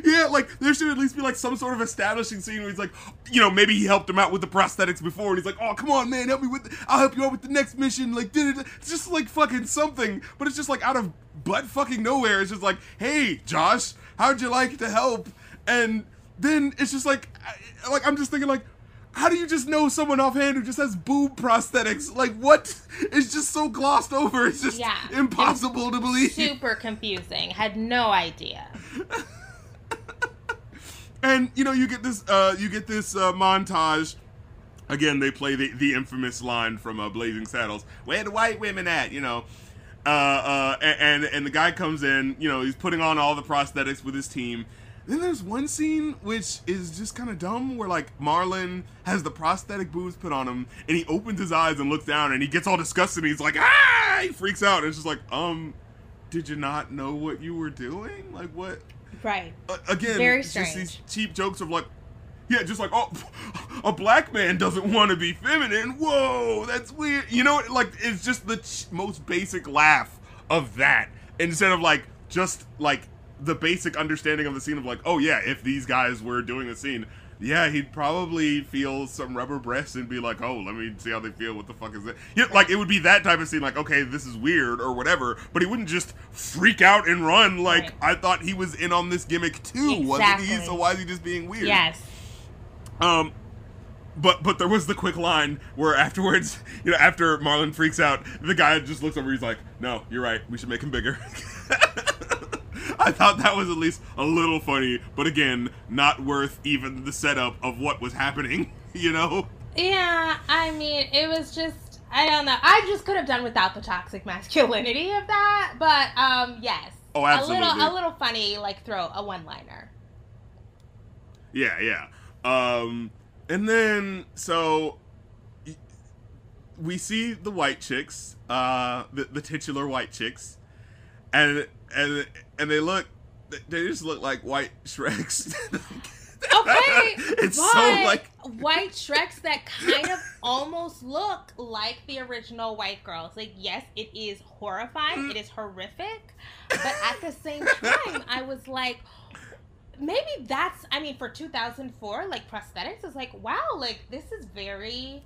Yeah, like there should at least be like some sort of establishing scene where he's like, you know, maybe he helped him out with the prosthetics before, and he's like, oh come on, man, help me with, the- I'll help you out with the next mission. Like, did it? It's just like fucking something, but it's just like out of butt fucking nowhere. It's just like, hey, Josh, how'd you like to help? And then it's just like, like I'm just thinking like. How do you just know someone offhand who just has boob prosthetics? Like what? It's just so glossed over. It's just Yeah. impossible to believe. Super confusing. Had no idea. [laughs] and you know you get this uh you get this uh, montage again they play the, the infamous line from uh, blazing saddles where the white women at you know uh uh and and the guy comes in you know he's putting on all the prosthetics with his team then there's one scene which is just kind of dumb where like marlon has the prosthetic boobs put on him and he opens his eyes and looks down and he gets all disgusted and he's like ah he freaks out and it's just like um did you not know what you were doing like what Right. uh, again, Very it's just strange. these cheap jokes of like, yeah, just like, oh, [laughs] a black man doesn't want to be feminine. Whoa, that's weird. You know, like it's just the ch- most basic laugh of that instead of like just like the basic understanding of the scene of like, oh yeah, if these guys were doing the scene. Yeah, he'd probably feel some rubber breasts and be like, "Oh, let me see how they feel. What the fuck is that?" Yeah, like it would be that type of scene. Like, okay, this is weird or whatever. But he wouldn't just freak out and run. Like, Right. I thought he was in on this gimmick too, wasn't he? So why is he just being weird? Yes. Um, but but there was the quick line where afterwards, [laughs] you know, after Marlon freaks out, the guy just looks over. He's like, "No, you're right. We should make him bigger." [laughs] [laughs] I thought that was at least a little funny, but again, not worth even the setup of what was happening. [laughs] You know? Yeah, I mean, it was just I don't know. I just could have done without the toxic masculinity of that, but um yes. Oh, absolutely. A little a little funny like throw a one-liner. Yeah, yeah. Um, and then so we see the white chicks, uh, the, the titular white chicks, and and and they look, they just look like white Shreks. [laughs] Okay, it's so like white Shreks that kind of almost look like the original White Girls. Like, yes, it is horrifying, mm. it is horrific, but at the same [laughs] time, I was like, maybe that's. I mean, for 2004, like prosthetics is like, wow, like this is very.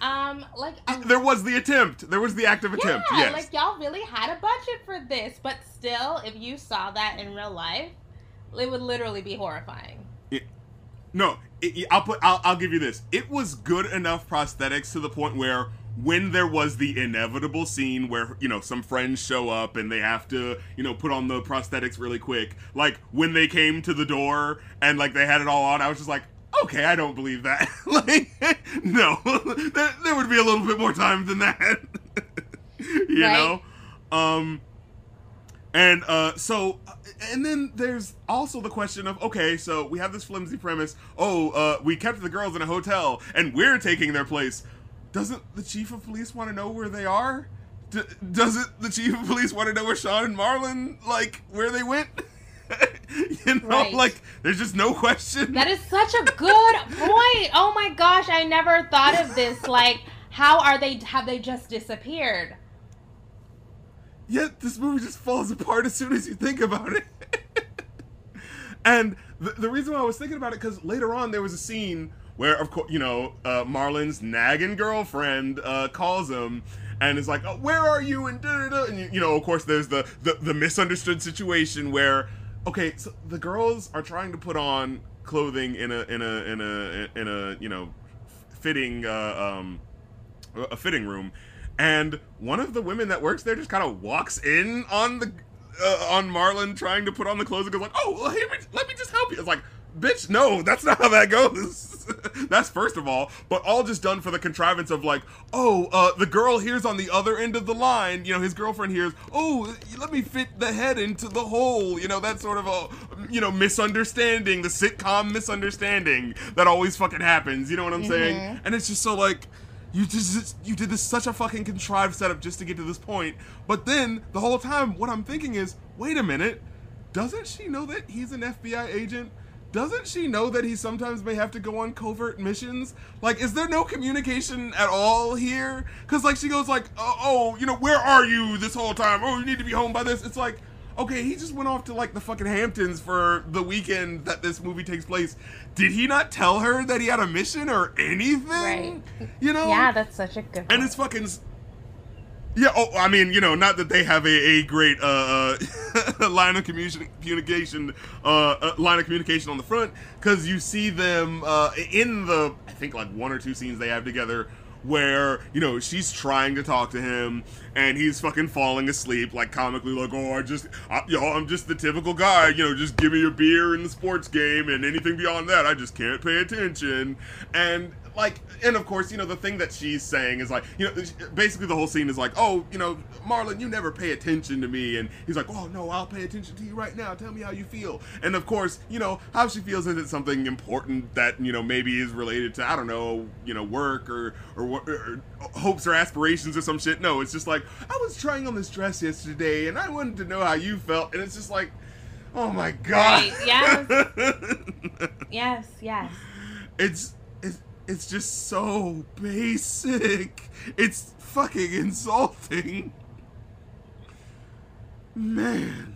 Um, like a there was the attempt. There was the active attempt. yeah, Yes. like y'all really had a budget for this, but still, if you saw that in real life, it would literally be horrifying. No, it, I'll put. I'll, I'll give you this. It was good enough prosthetics to the point where when there was the inevitable scene where you know some friends show up and they have to you know put on the prosthetics really quick, like when they came to the door and like they had it all on, I was just like. Okay, I don't believe that. [laughs] like, no, there, there would be a little bit more time than that. [laughs] you Right. know, um, and uh, so, and then there's also the question of okay, so we have this flimsy premise. Oh, uh, we kept the girls in a hotel, and we're taking their place. Doesn't the chief of police want to know where they are? D- doesn't the chief of police want to know where Shawn and Marlon like where they went? [laughs] [laughs] you know, Right. like there's just no question. That is such a good [laughs] point. Oh my gosh, I never thought of this. Like, how are they? Have they just disappeared? Yet this movie just falls apart as soon as you think about it. [laughs] and the, the reason why I was thinking about it because later on there was a scene where, of course, you know, uh, Marlon's nagging girlfriend uh, calls him and is like, oh, "Where are you?" and da da da. And you, you know, of course, there's the, the the misunderstood situation where, okay, so the girls are trying to put on clothing in a in a in a in a you know fitting uh, um a fitting room, and one of the women that works there just kind of walks in on the uh, on Marlon trying to put on the clothes and goes like, "Oh, well, here, let me just help you." It's like, bitch, no, that's not how that goes. [laughs] that's first of all, but all just done for the contrivance of like, oh, uh, the girl here's on the other end of the line. You know, his girlfriend hears, oh, let me fit the head into the hole. You know, that sort of a you know misunderstanding, the sitcom misunderstanding that always fucking happens. You know what I'm saying? And it's just so like. You just you did this such a fucking contrived setup just to get to this point. But then the whole time, what I'm thinking is, wait a minute, doesn't she know that he's an FBI agent? Doesn't she know that he sometimes may have to go on covert missions? Like, is there no communication at all here? Cause like she goes like, oh, oh, you know, where are you this whole time? Oh, you need to be home by this. It's like, okay, he just went off to like the fucking Hamptons for the weekend that this movie takes place. Did he not tell her that he had a mission or anything? Right. You know? Yeah, that's such a good. and it's fucking yeah oh i mean you know not that they have a, a great uh, uh [laughs] line of communication uh, uh line of communication on the front because you see them uh in the i think like one or two scenes they have together where you know she's trying to talk to him and he's fucking falling asleep like comically like oh i just I, know i'm just the typical guy you know just give me a beer in the sports game and anything beyond that. I just can't pay attention. And like and of course you know the thing that she's saying is like you know basically the whole scene is like oh you know marlon you never pay attention to me. And he's like oh no i'll pay attention to you right now. Tell me how you feel. And of course you know how she feels isn't something important that you know maybe is related to i don't know you know work or or, what- or hopes or aspirations or some shit no it's just like i was trying on this dress yesterday and i wanted to know how you felt and it's just like oh my god Right, yes. [laughs] yes, yes. it's it's it's just so basic. It's fucking insulting. Man.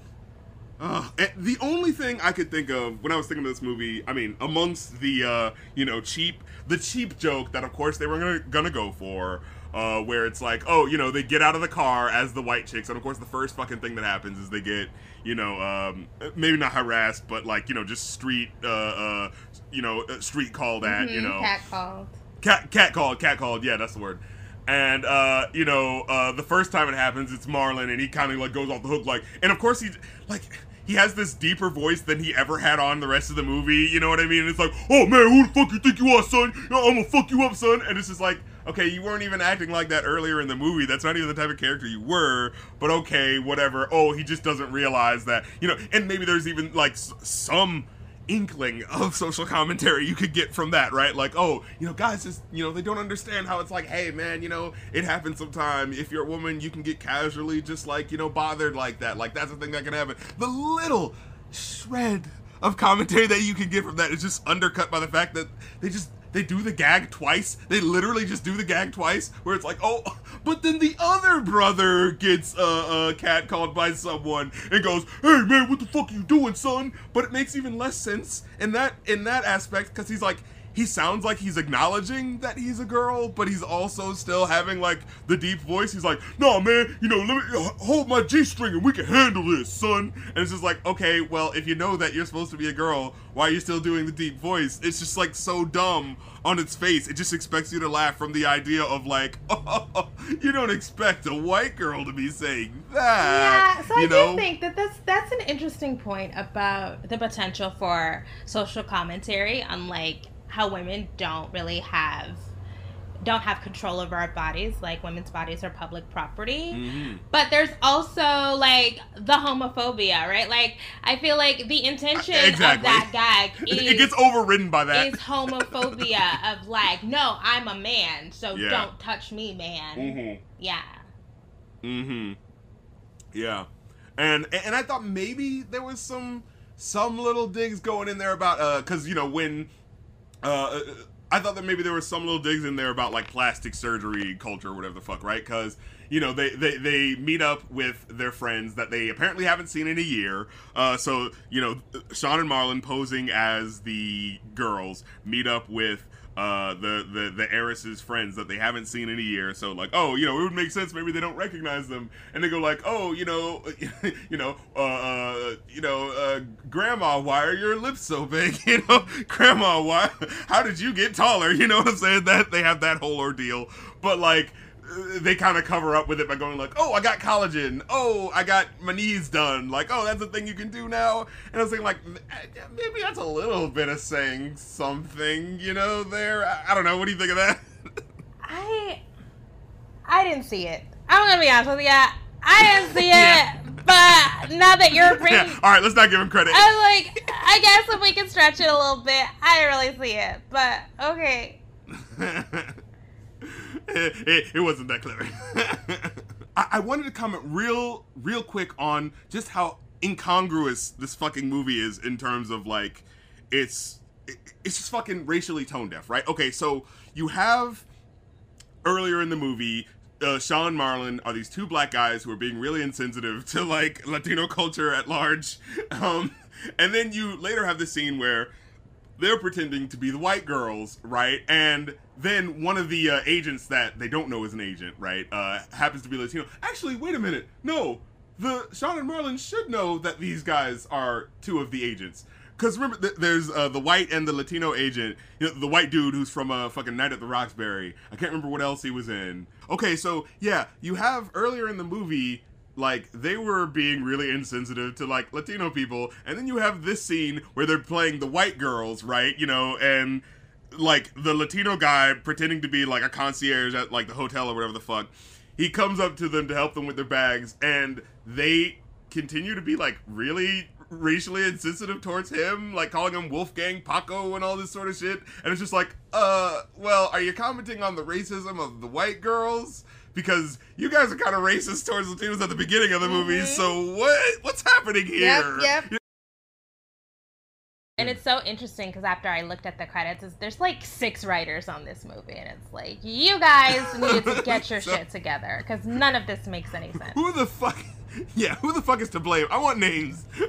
Uh, the only thing I could think of when I was thinking of this movie, I mean, amongst the uh, you know cheap, the cheap joke that of course they were gonna gonna go for, uh, where it's like, oh, you know, they get out of the car as the white chicks, and of course the first fucking thing that happens is they get, you know, um, maybe not harassed, but like you know, just street, uh, uh, you know, uh, street called at, you Mhm, know, cat called. cat cat called cat called yeah that's the word. And uh you know uh the first time it happens it's marlon and he kind of like goes off the hook like and of course he like he has this deeper voice than he ever had on the rest of the movie you know what i mean? It's like oh man who the fuck you think you are son? I'm gonna fuck you up son. And it's just like okay you weren't even acting like that earlier in the movie. That's not even the type of character you were but okay whatever. Oh he just doesn't realize that you know and maybe there's even like some inkling of social commentary you could get from that, right? Like, oh, you know, guys just, you know, they don't understand how it's like, hey, man, you know, it happens sometime. If you're a woman, you can get casually just like, you know, bothered like that. Like, that's a thing that can happen. The little shred of commentary that you can get from that is just undercut by the fact that they just they do the gag twice. They literally just do the gag twice, where it's like, oh, but then the other brother gets a cat called by someone and goes, "Hey man, what the fuck are you doing, son?" But it makes even less sense in that in that aspect because he's like, he sounds like he's acknowledging that he's a girl, but he's also still having like the deep voice. He's like, "No, man, you know, let me uh, hold my G string and we can handle this, son." And it's just like, okay, well, if you know that you're supposed to be a girl, why are you still doing the deep voice? It's just like so dumb on its face. It just expects you to laugh from the idea of like, oh, [laughs] you don't expect a white girl to be saying that. Yeah, so you I know? do think that that's that's an interesting point about the potential for social commentary on like how women don't really have don't have control over our bodies like women's bodies are public property Mhm. but there's also like the homophobia right like i feel like the intention Exactly. of that gag [laughs] is, it gets overridden by that. is homophobia of like no i'm a man so Yeah. don't touch me man Mhm. yeah Mm-hmm. Yeah, and and I thought maybe there was some some little digs going in there about uh, cause you know when uh. I thought that maybe there was some little digs in there about like plastic surgery culture or whatever the fuck, right? Because you know they, they they meet up with their friends that they apparently haven't seen in a year. Uh, so you know Shawn and Marlon posing as the girls meet up with uh, the the the heiress's friends that they haven't seen in a year. So like, oh, you know, it would make sense. Maybe they don't recognize them, and they go like, oh, you know, [laughs] you know, uh, uh you know, uh, Grandma, why are your lips so big? [laughs] You know, Grandma, why? How did you get taller? [laughs] You know what I'm saying? That they have that whole ordeal, but like. They kind of cover up with it by going like, "Oh, I got collagen. Oh, I got my knees done. Like, oh, that's a thing you can do now." And I was thinking, like, eh, maybe that's a little bit of saying something, you know? There, I, I don't know. What do you think of that? I I didn't see it. I'm gonna be honest with you. I didn't see [laughs] Yeah. it. But now that you're [laughs] bringing, yeah. All right, let's not give him credit. I was like, I guess if we can stretch it a little bit, I really see it. But okay, [laughs] it, it, wasn't that clever. [laughs] I, I wanted to comment real, real quick on just how incongruous this fucking movie is in terms of like it's it, it's just fucking racially tone deaf, right? Okay, so you have earlier in the movie. Uh, Shawn and Marlon are these two black guys who are being really insensitive to like Latino culture at large, [laughs] um, and then you later have the scene where they're pretending to be the white girls, right? And then one of the uh, agents that they don't know is an agent, right? Uh, happens to be Latino. Actually, wait a minute. No, the Shawn and Marlon should know that these guys are two of the agents. Because remember, th- there's uh, the white and the Latino agent. You know, the white dude who's from uh, fucking Night at the Roxbury. I can't remember what else he was in. Okay, so yeah, you have earlier in the movie like they were being really insensitive to like Latino people, and then you have this scene where they're playing the white girls, right? You know, and like the Latino guy pretending to be like a concierge at like the hotel or whatever the fuck. He comes up to them to help them with their bags, and they continue to be like really racially insensitive towards him, like calling him Wolfgang Paco and all this sort of shit. And it's just like, uh, well, are you commenting on the racism of the white girls? Because you guys are kind of racist towards Latinos at the beginning of the movie, Mhm. so what what's happening here? Yep, yep. And it's so interesting because after I looked at the credits, there's like six writers on this movie, and it's like you guys needed to get your [laughs] So- shit together because none of this makes any sense. Who the fuck? [laughs] Yeah, who the fuck is to blame? I want names. [laughs]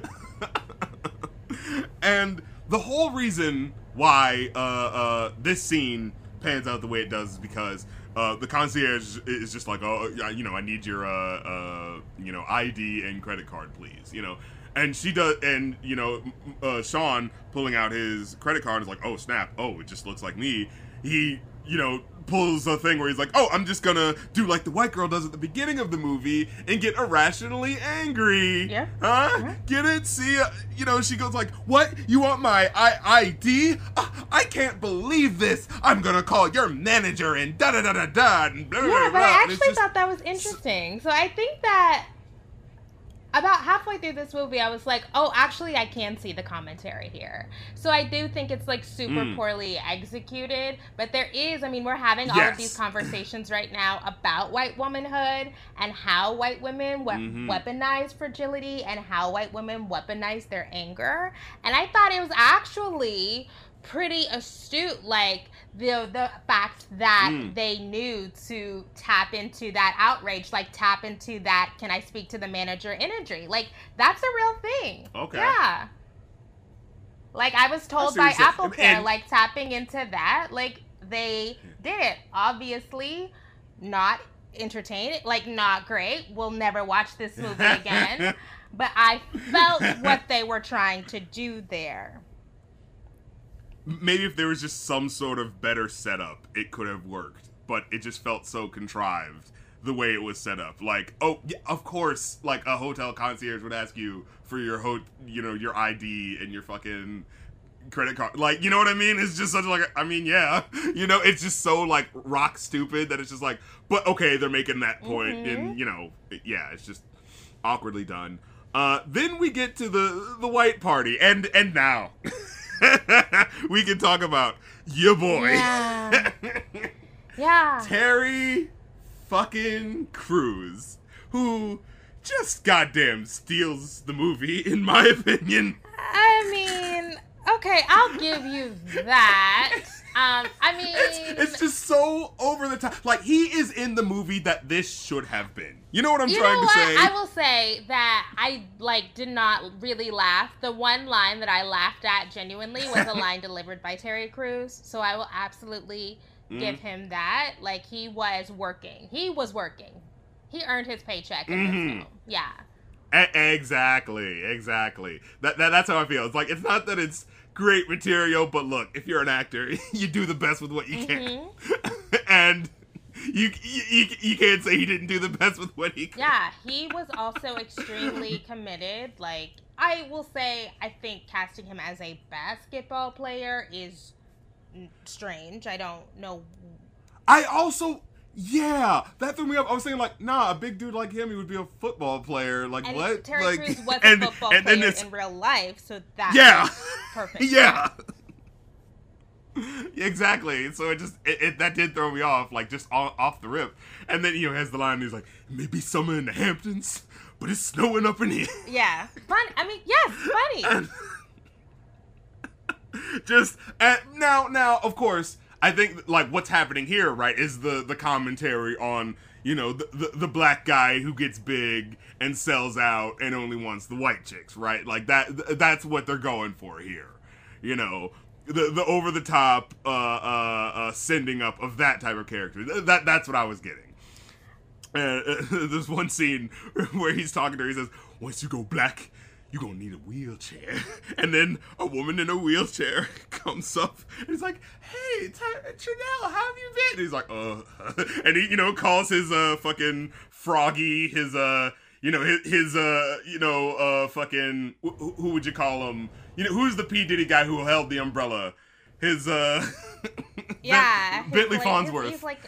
and the whole reason why uh, uh, this scene pans out the way it does is because uh, the concierge is just like, oh, you know, I need your, uh, uh, you know, ID and credit card, please. You know, and she does, and you know, uh, Shawn pulling out his credit card is like, oh snap, oh, it just looks like me. He, you know, pulls a thing where he's like, oh, I'm just gonna do like the white girl does at the beginning of the movie and get irrationally angry. Yeah. Huh? Yeah. Get it? See, uh, you know, she goes like, what? You want my I- ID? Uh, I can't believe this. I'm gonna call your manager and da da da da da. and blah, blah, Yeah, blah, but I and it's actually just- thought that was interesting. So I think that about halfway through this movie, I was like, oh, actually, I can see the commentary here. So I do think it's like super Mm. poorly executed. But there is, I mean, we're having all of these [clears throat] conversations right now about white womanhood and how white women we- Mhm. weaponize fragility and how white women weaponize their anger. And I thought it was actually pretty astute like the the fact that Mm. they knew to tap into that outrage like tap into that can i speak to the manager energy? Like that's a real thing. Okay. yeah. Like i was told by apple care And- like tapping into that like they did it. Obviously not entertaining like not great. We'll never watch this movie [laughs] again. But i felt what they were trying to do there maybe if there was just some sort of better setup, it could have worked. But it just felt so contrived the way it was set up. Like, oh, yeah, of course, like a hotel concierge would ask you for your ho, you know, your ID and your fucking credit card. Like, you know what I mean? It's just such like, I mean, yeah, [laughs] you know, it's just so like rock stupid that it's just like, but okay, they're making that point, and you know, yeah, it's just awkwardly done. Uh, then we get to the the white party, and and now [laughs] [laughs] we can talk about your boy Yeah. [laughs] yeah Terry fucking Crews, who just goddamn steals the movie, in my [laughs] opinion. I mean, okay, I'll give you that. Um, I mean, It's, it's just so over the top. Like he is in the movie that this should have been. You know what I'm you trying know to say? I will say that I like did not really laugh. The one line that I laughed at genuinely was a line [laughs] delivered by Terry Crews. So I will absolutely Mm. give him that. Like he was working. He was working. He earned his paycheck in Mhm. Yeah. E- exactly, exactly. That, that that's how I feel. It's like it's not that it's great material, but look, if you're an actor, [laughs] you do the best with what you can, mm-hmm. [laughs] and you, you you can't say he didn't do the best with what he could. Yeah, he was also extremely [laughs] committed. Like, I will say, I think casting him as a basketball player is strange. I don't know. I also. Yeah, that threw me up. I was saying like, nah, a big dude like him, he would be a football player. Like And what? Terry like, Crews was [laughs] and- a football and player in real life, so that Yeah. perfect. [laughs] yeah. [laughs] exactly. So it just it, it that did throw me off, like just off, off the rip. And then you know has the line. He's like, maybe summer in the Hamptons, but it's snowing up in here. Yeah, fun. I mean, yes, funny. just and now now of course i think like what's happening here right is the the commentary on you know the, the the black guy who gets big and sells out and only wants the white chicks right? Like that that's what they're going for here you know? The the over the top uh uh uh sending up of that type of character. That that's what i was getting. Uh, [laughs] there's one scene [laughs] where he's talking to her. He says, "Once you go black, you're gonna need a wheelchair." [laughs] And then a woman in a wheelchair [laughs] comes up and he's like, "Hey, Trinell, how have you been?" And He's like, "Uh," [laughs] and he, you know, calls his uh fucking froggy, his uh, you know, his his uh, you know, uh, fucking who, who would you call him? You know, who's the P Diddy guy who held the umbrella? His uh, Yeah, his, Bentley like, Farnsworth. He's like,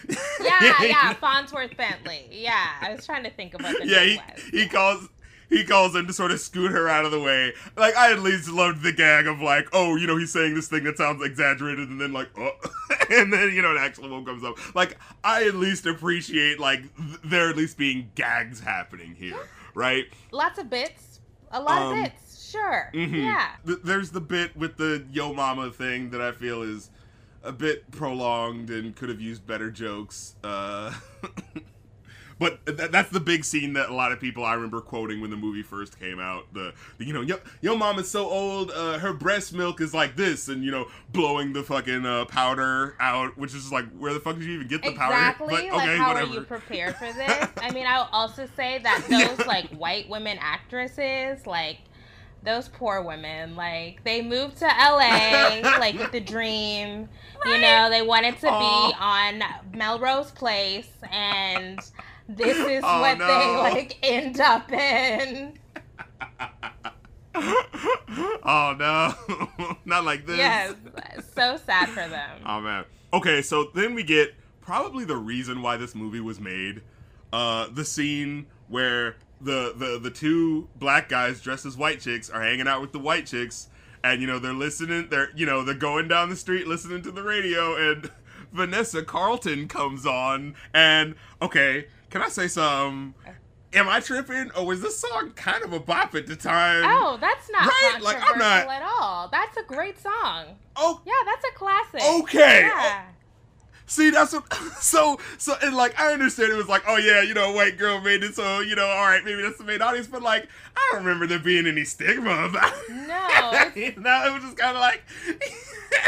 yeah, yeah, Farnsworth Bentley. Yeah, I was trying to think of what the yeah, name he, was. he calls he calls him to sort of scoot her out of the way. Like I at least loved the gag of like, oh, you know, he's saying this thing that sounds exaggerated, and then like, oh, [laughs] and then you know, an actual one comes up. Like I at least appreciate like th- there at least being gags happening here, right? Lots of bits. A lot Um, of bits. Sure. Mhm. Yeah. Th- there's the bit with the yo mama thing that I feel is a bit prolonged and could have used better jokes. Uh, [laughs] but th- that's the big scene that a lot of people I remember quoting when the movie first came out. The, the you know, yo, yo mama's so old, uh, her breast milk is like this, and you know, blowing the fucking uh, powder out, which is like, where the fuck did you even get the powder? Exactly. But like, okay, how whatever. are you prepared for [laughs] this? I mean, I'll also say that [laughs] those like white women actresses, like those poor women, like they moved to LA, [laughs] like with the dream. You know, they wanted to be on Melrose Place, and this is Oh, what no. they like end up in. [laughs] oh no, [laughs] not like this. Yes, so sad for them. Oh man. Okay, so then we get probably the reason why this movie was made. Uh the scene where the the the two black guys dressed as white chicks are hanging out with the white chicks, and you know they're listening. They're you know they're going down the street listening to the radio, and [laughs] Vanessa Carlton comes on, and okay, can I say some? Am I tripping, or was this song kind of a bop at the time? Oh, that's not Right? controversial Like, I'm not- at all. That's a great song. Oh, Yeah, that's a classic. Okay. Yeah. See, that's what. [laughs] So, so, and like, I understand it was like, oh yeah, you know, white girl made it, so you know, all right, maybe that's the main audience, but like, I don't remember there being any stigma about. it. No, [laughs] you know, it was just kind of like.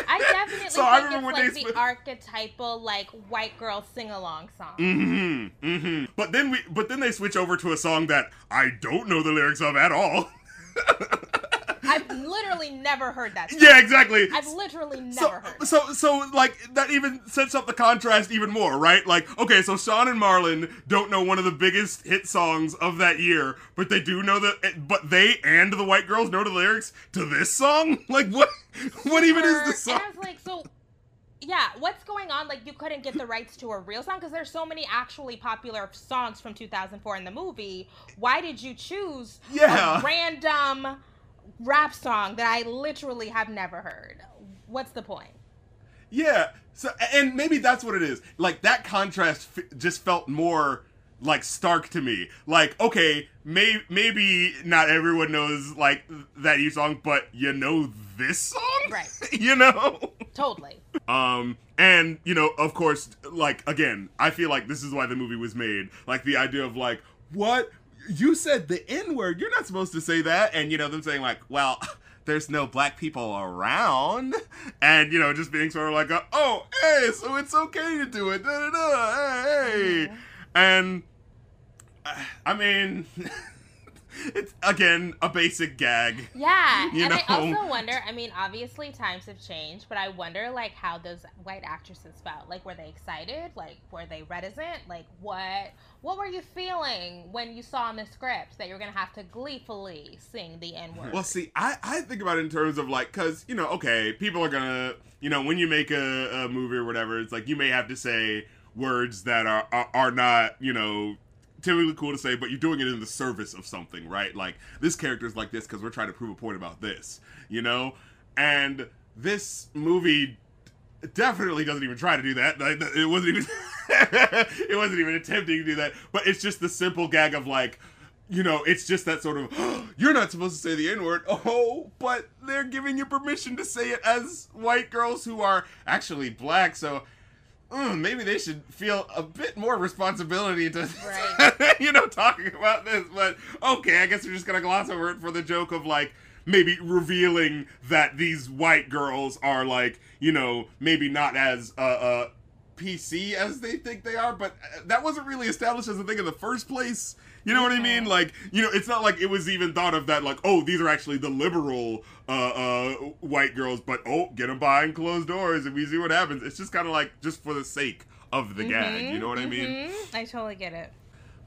I [laughs] definitely So I think remember it's when like they. the sp- archetypal like white girl sing along song. Mm-hmm. Mm-hmm. But then we, but then they switch over to a song that I don't know the lyrics of at all. I've literally never heard that. Song. yeah, exactly. I've literally never so, heard. It. so, so, like that even sets up the contrast even more, right? Like, okay, so Shawn and Marlon don't know one of the biggest hit songs of that year, but they do know that, but they and the white girls know the lyrics to this song. [laughs] Like, what? What even is the song? And I was like, so. Yeah, what's going on? Like, you couldn't get the rights to a real song because there's so many actually popular songs from 2004 in the movie. Why did you choose Yeah. a random rap song that I literally have never heard? What's the point? Yeah. So, and maybe that's what it is. Like that contrast f- just felt more like stark to me. Like, okay, may- maybe not everyone knows like that you song, but you know this song, Right. [laughs] you know. Totally. Um, and you know, of course, like again, I feel like this is why the movie was made. Like the idea of like, what you said the N word, you're not supposed to say that, and you know them saying like, well. [laughs] There's no black people around, and you know, just being sort of like, a, oh, hey, so it's okay to do it, da da da, hey, hey. and uh, I mean, [laughs] [laughs] it's again a basic gag. Yeah, [laughs] You and I know? also wonder. I mean, obviously times have changed, but I wonder like how those white actresses felt. Like, were they excited? Like, were they reticent? Like, what what were you feeling when you saw in the script that you were gonna have to gleefully sing the N word? Well, see, I, I think about it in terms of like, because, you know, okay, people are gonna, you know, when you make a, a movie or whatever, it's like you may have to say words that are, are, are not, you know, typically cool to say, but you're doing it in the service of something, right? Like, this character's like this because we're trying to prove a point about this, you know? And this movie definitely doesn't even try to do that. Like, it wasn't even [laughs] it wasn't even attempting to do that. But it's just the simple gag of like, you know, it's just that sort of [gasps] you're not supposed to say the N word. [laughs] Oh, but they're giving you permission to say it as white girls who are actually black. So mm, maybe they should feel a bit more responsibility to, Right. [laughs] you know, talking about this. But okay, I guess we're just gonna gloss over it for the joke of like maybe revealing that these white girls are like, you know, maybe not as uh, uh PC as they think they are, but uh, that wasn't really established as a thing in the first place. You know what I mean? Like, you know, it's not like it was even thought of that, like, oh, these are actually the liberal uh, uh, white girls, but oh, get them behind closed doors and we see what happens. It's just kind of like just for the sake of the gag. You know what I mean? Mhm. I totally get it.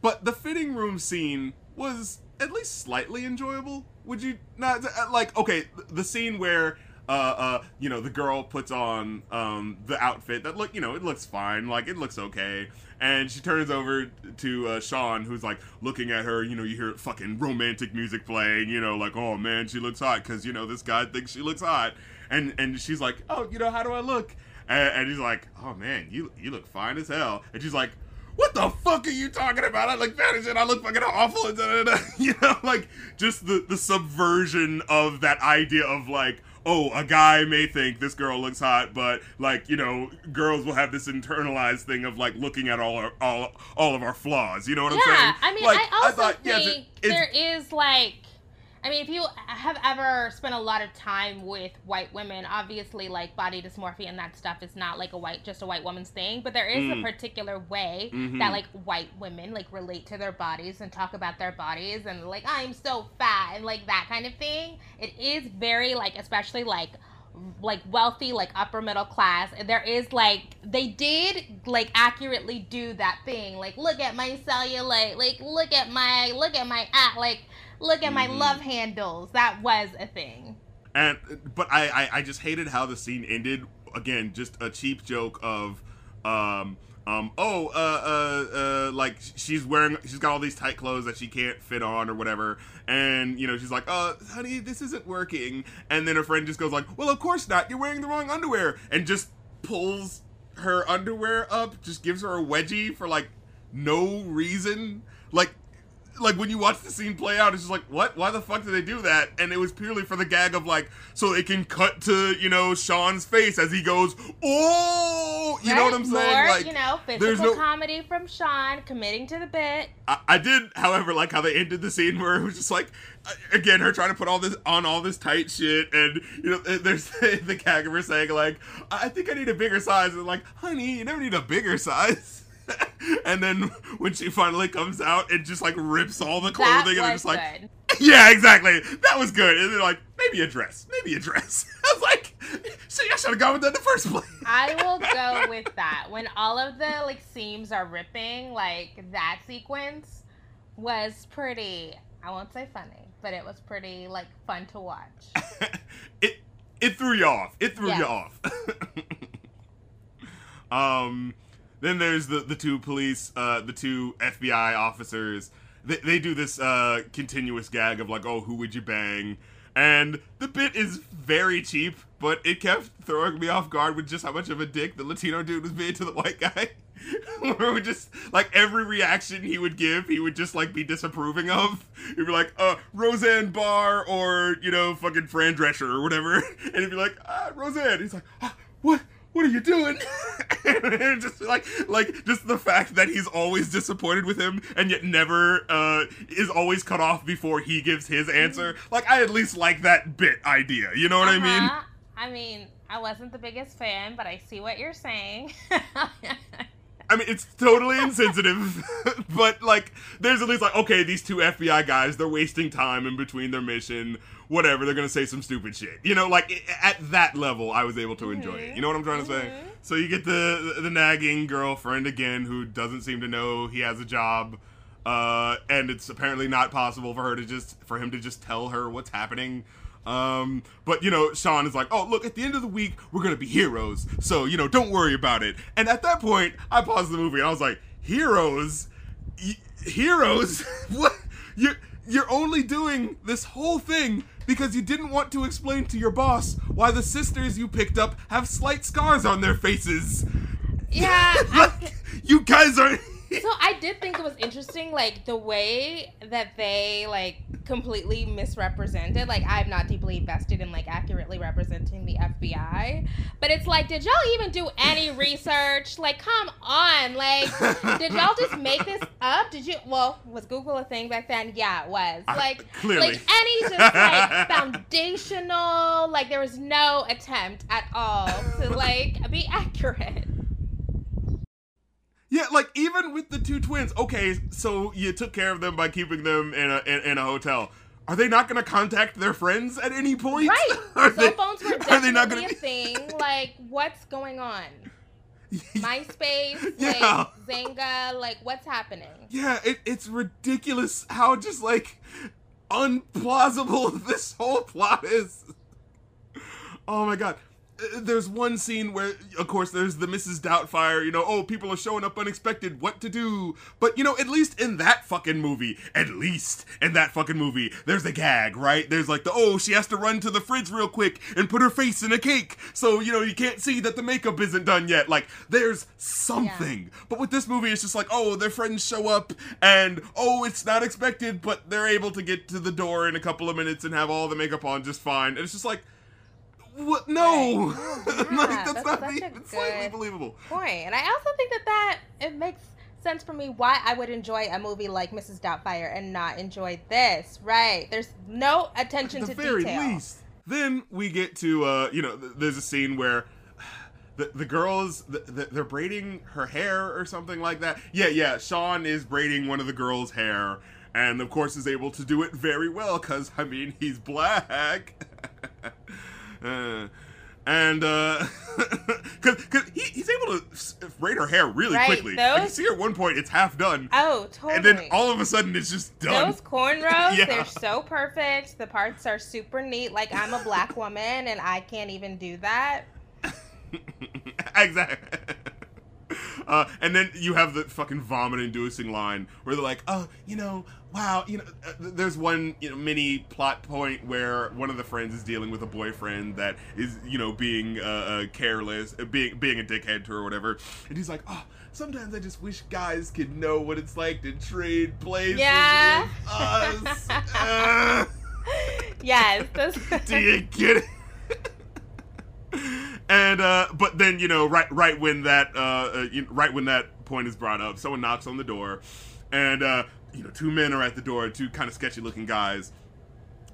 But the fitting room scene was at least slightly enjoyable. Would you not uh, like? Okay, the scene where uh uh you know the girl puts on um the outfit that look you know it looks fine like it looks okay and she turns over to uh, Shawn who's like looking at her you know you hear fucking romantic music playing you know like oh man she looks hot because you know this guy thinks she looks hot and and she's like oh you know how do I look and, and he's like oh man you you look fine as hell and she's like what the fuck are you talking about? I look as shit. I look fucking awful. And. [laughs] You know, like just the the subversion of that idea of like, oh, a guy may think this girl looks hot, but like you know, girls will have this internalized thing of like looking at all our, all all of our flaws. You know what I'm saying? yeah, I mean, Like, I also thought, yeah, think it's- there is like, I mean, if you have ever spent a lot of time with white women, obviously, like body dysmorphia and that stuff is not like a white, just a white woman's thing. But there is Mm. a particular way Mhm. that like white women like relate to their bodies and talk about their bodies and like I'm so fat and like that kind of thing. It is very like, especially like like wealthy like upper middle class and there is like they did like accurately do that thing. Like look at my cellulite. Like look at my look at my at like look at my Mhm. love handles. That was a thing. And but I, I I just hated how the scene ended. Again, just a cheap joke of um um, oh, uh, uh, uh, like she's wearing, she's got all these tight clothes that she can't fit on or whatever, and you know she's like, uh, honey, this isn't working, and then her friend just goes like, well, of course not, you're wearing the wrong underwear, and just pulls her underwear up, just gives her a wedgie for like no reason, like like when you watch the scene play out, it's just like, what? Why the fuck did they do that? And it was purely for the gag of like, so they can cut to you know Shawn's face as he goes, oh, you right? know what I'm saying? More, like, you know, there's physical no- comedy from Shawn, committing to the bit. I, I did, however, like how they ended the scene where it was just like, uh, again, her trying to put all this on all this tight shit, and you know, there's [laughs] the gag of her saying like, I think I need a bigger size, and like, honey, you never need a bigger size. [laughs] and then when she finally comes out, it just like rips all the clothing, and just like, good. [laughs] yeah, exactly. That was good. And they're like, maybe a dress, maybe a dress. [laughs] I was like, see, I should have gone with that in the first place. I will go with that. When all of the like seams are ripping, like that sequence was pretty. I won't say funny, but it was pretty like fun to watch. it it threw you off. It threw you off. um, then there's the the two police, uh, the two FBI officers. They, they do this uh, continuous gag of like, oh, who would you bang? And the bit is very cheap, but it kept throwing me off guard with just how much of a dick the Latino dude was being to the white guy. [laughs] Where would just like every reaction he would give, he would just like be disapproving of. He'd be like, uh, Roseanne Barr or you know, fucking Fran Drescher or whatever, [laughs] and he'd be like, ah, Roseanne. He's like, ah, what? What are you doing? and [laughs] just like, like, just the fact that he's always disappointed with him, and yet never uh, is always cut off before he gives his answer. Like, I at least like that bit idea. You know what I mean? Uh-huh. I mean, I wasn't the biggest fan, but I see what you're saying. [laughs] I mean, it's totally [laughs] insensitive, but like, there's at least like, okay, these two FBI guys, they're wasting time in between their mission. Whatever, they're gonna say some stupid shit. You know, like at that level, I was able to enjoy it. You know what I'm trying to say? Mhm. So you get the, the the nagging girlfriend again, who doesn't seem to know he has a job, uh, and it's apparently not possible for her to just for him to just tell her what's happening. Um, but you know, Shawn is like, "Oh, look, at the end of the week, we're gonna be heroes, so you know, don't worry about it." And at that point, I paused the movie and I was like, "Heroes, Y- heroes? [laughs] what? You're you're only doing this whole thing because you didn't want to explain to your boss why the sisters you picked up have slight scars on their faces. yeah. [laughs] I- you guys are." So I did think it was interesting, like the way that they like completely misrepresented. Like I'm not deeply invested in like accurately representing the FBI, but it's like, did y'all even do any [laughs] research? Like, come on, like, did y'all just make this up? Did you? Well, was Google a thing back then? Yeah, it was. I- Like, clearly. like any just like [laughs] foundational. Like there was no attempt at all to like be accurate. Yeah, like even with the two twins, okay, so you took care of them by keeping them in a in, in a hotel. Are they not going to contact their friends at any point? Right. [laughs] Are Cell they- phones were [laughs] are they not gonna a thing. [laughs] Like, what's going on? MySpace, Yeah. like Zynga, like what's happening? Yeah, it, it's ridiculous how just like unplausible this whole plot is. Oh my god. There's one scene where, of course, there's the Mrs. Doubtfire, you know, oh, people are showing up unexpected, what to do? But, you know, at least in that fucking movie, at least in that fucking movie, there's a gag, right? There's like the, oh, she has to run to the fridge real quick and put her face in a cake, so, you know, you can't see that the makeup isn't done yet. Like, there's something. But with this movie, it's just like, oh, their friends show up, and oh, it's not expected, but they're able to get to the door in a couple of minutes and have all the makeup on just fine. And it's just like, what? No, Right. [laughs] like Yeah, that's, that's not even slightly believable. Point. And I also think that that it makes sense for me why I would enjoy a movie like Mrs. Doubtfire and not enjoy this. Right? There's no attention At the to very detail. least. Then we get to, uh, you know, th- there's a scene where [sighs] the, the girls th- th- they're braiding her hair or something like that. Yeah, yeah. Shawn is braiding one of the girls' hair, and of course is able to do it very well because I mean he's black. [laughs] uh, and uh, [laughs] cause, cause he, he's able to braid her hair really Right, quickly. Like, you those- see her at one point, it's half done, Oh, totally. and then all of a sudden it's just done. Those cornrows, [laughs] Yeah. they're so perfect. The parts are super neat. Like I'm a black woman and I can't even do that. [laughs] exactly. Uh, and then you have the fucking vomit-inducing line where they're like, "Oh, you know, wow, you know." Uh, there's one you know mini plot point where one of the friends is dealing with a boyfriend that is you know being uh, uh careless, uh, being being a dickhead to her or whatever, and he's like, "Oh." Sometimes I just wish guys could know what it's like to trade places Yeah. with us. [laughs] Uh, yes. [laughs] Do you get it? And uh, but then you know, right, right when that, uh, uh, right when that point is brought up, someone knocks on the door, and uh, you know, two men are at the door, two kind of sketchy looking guys.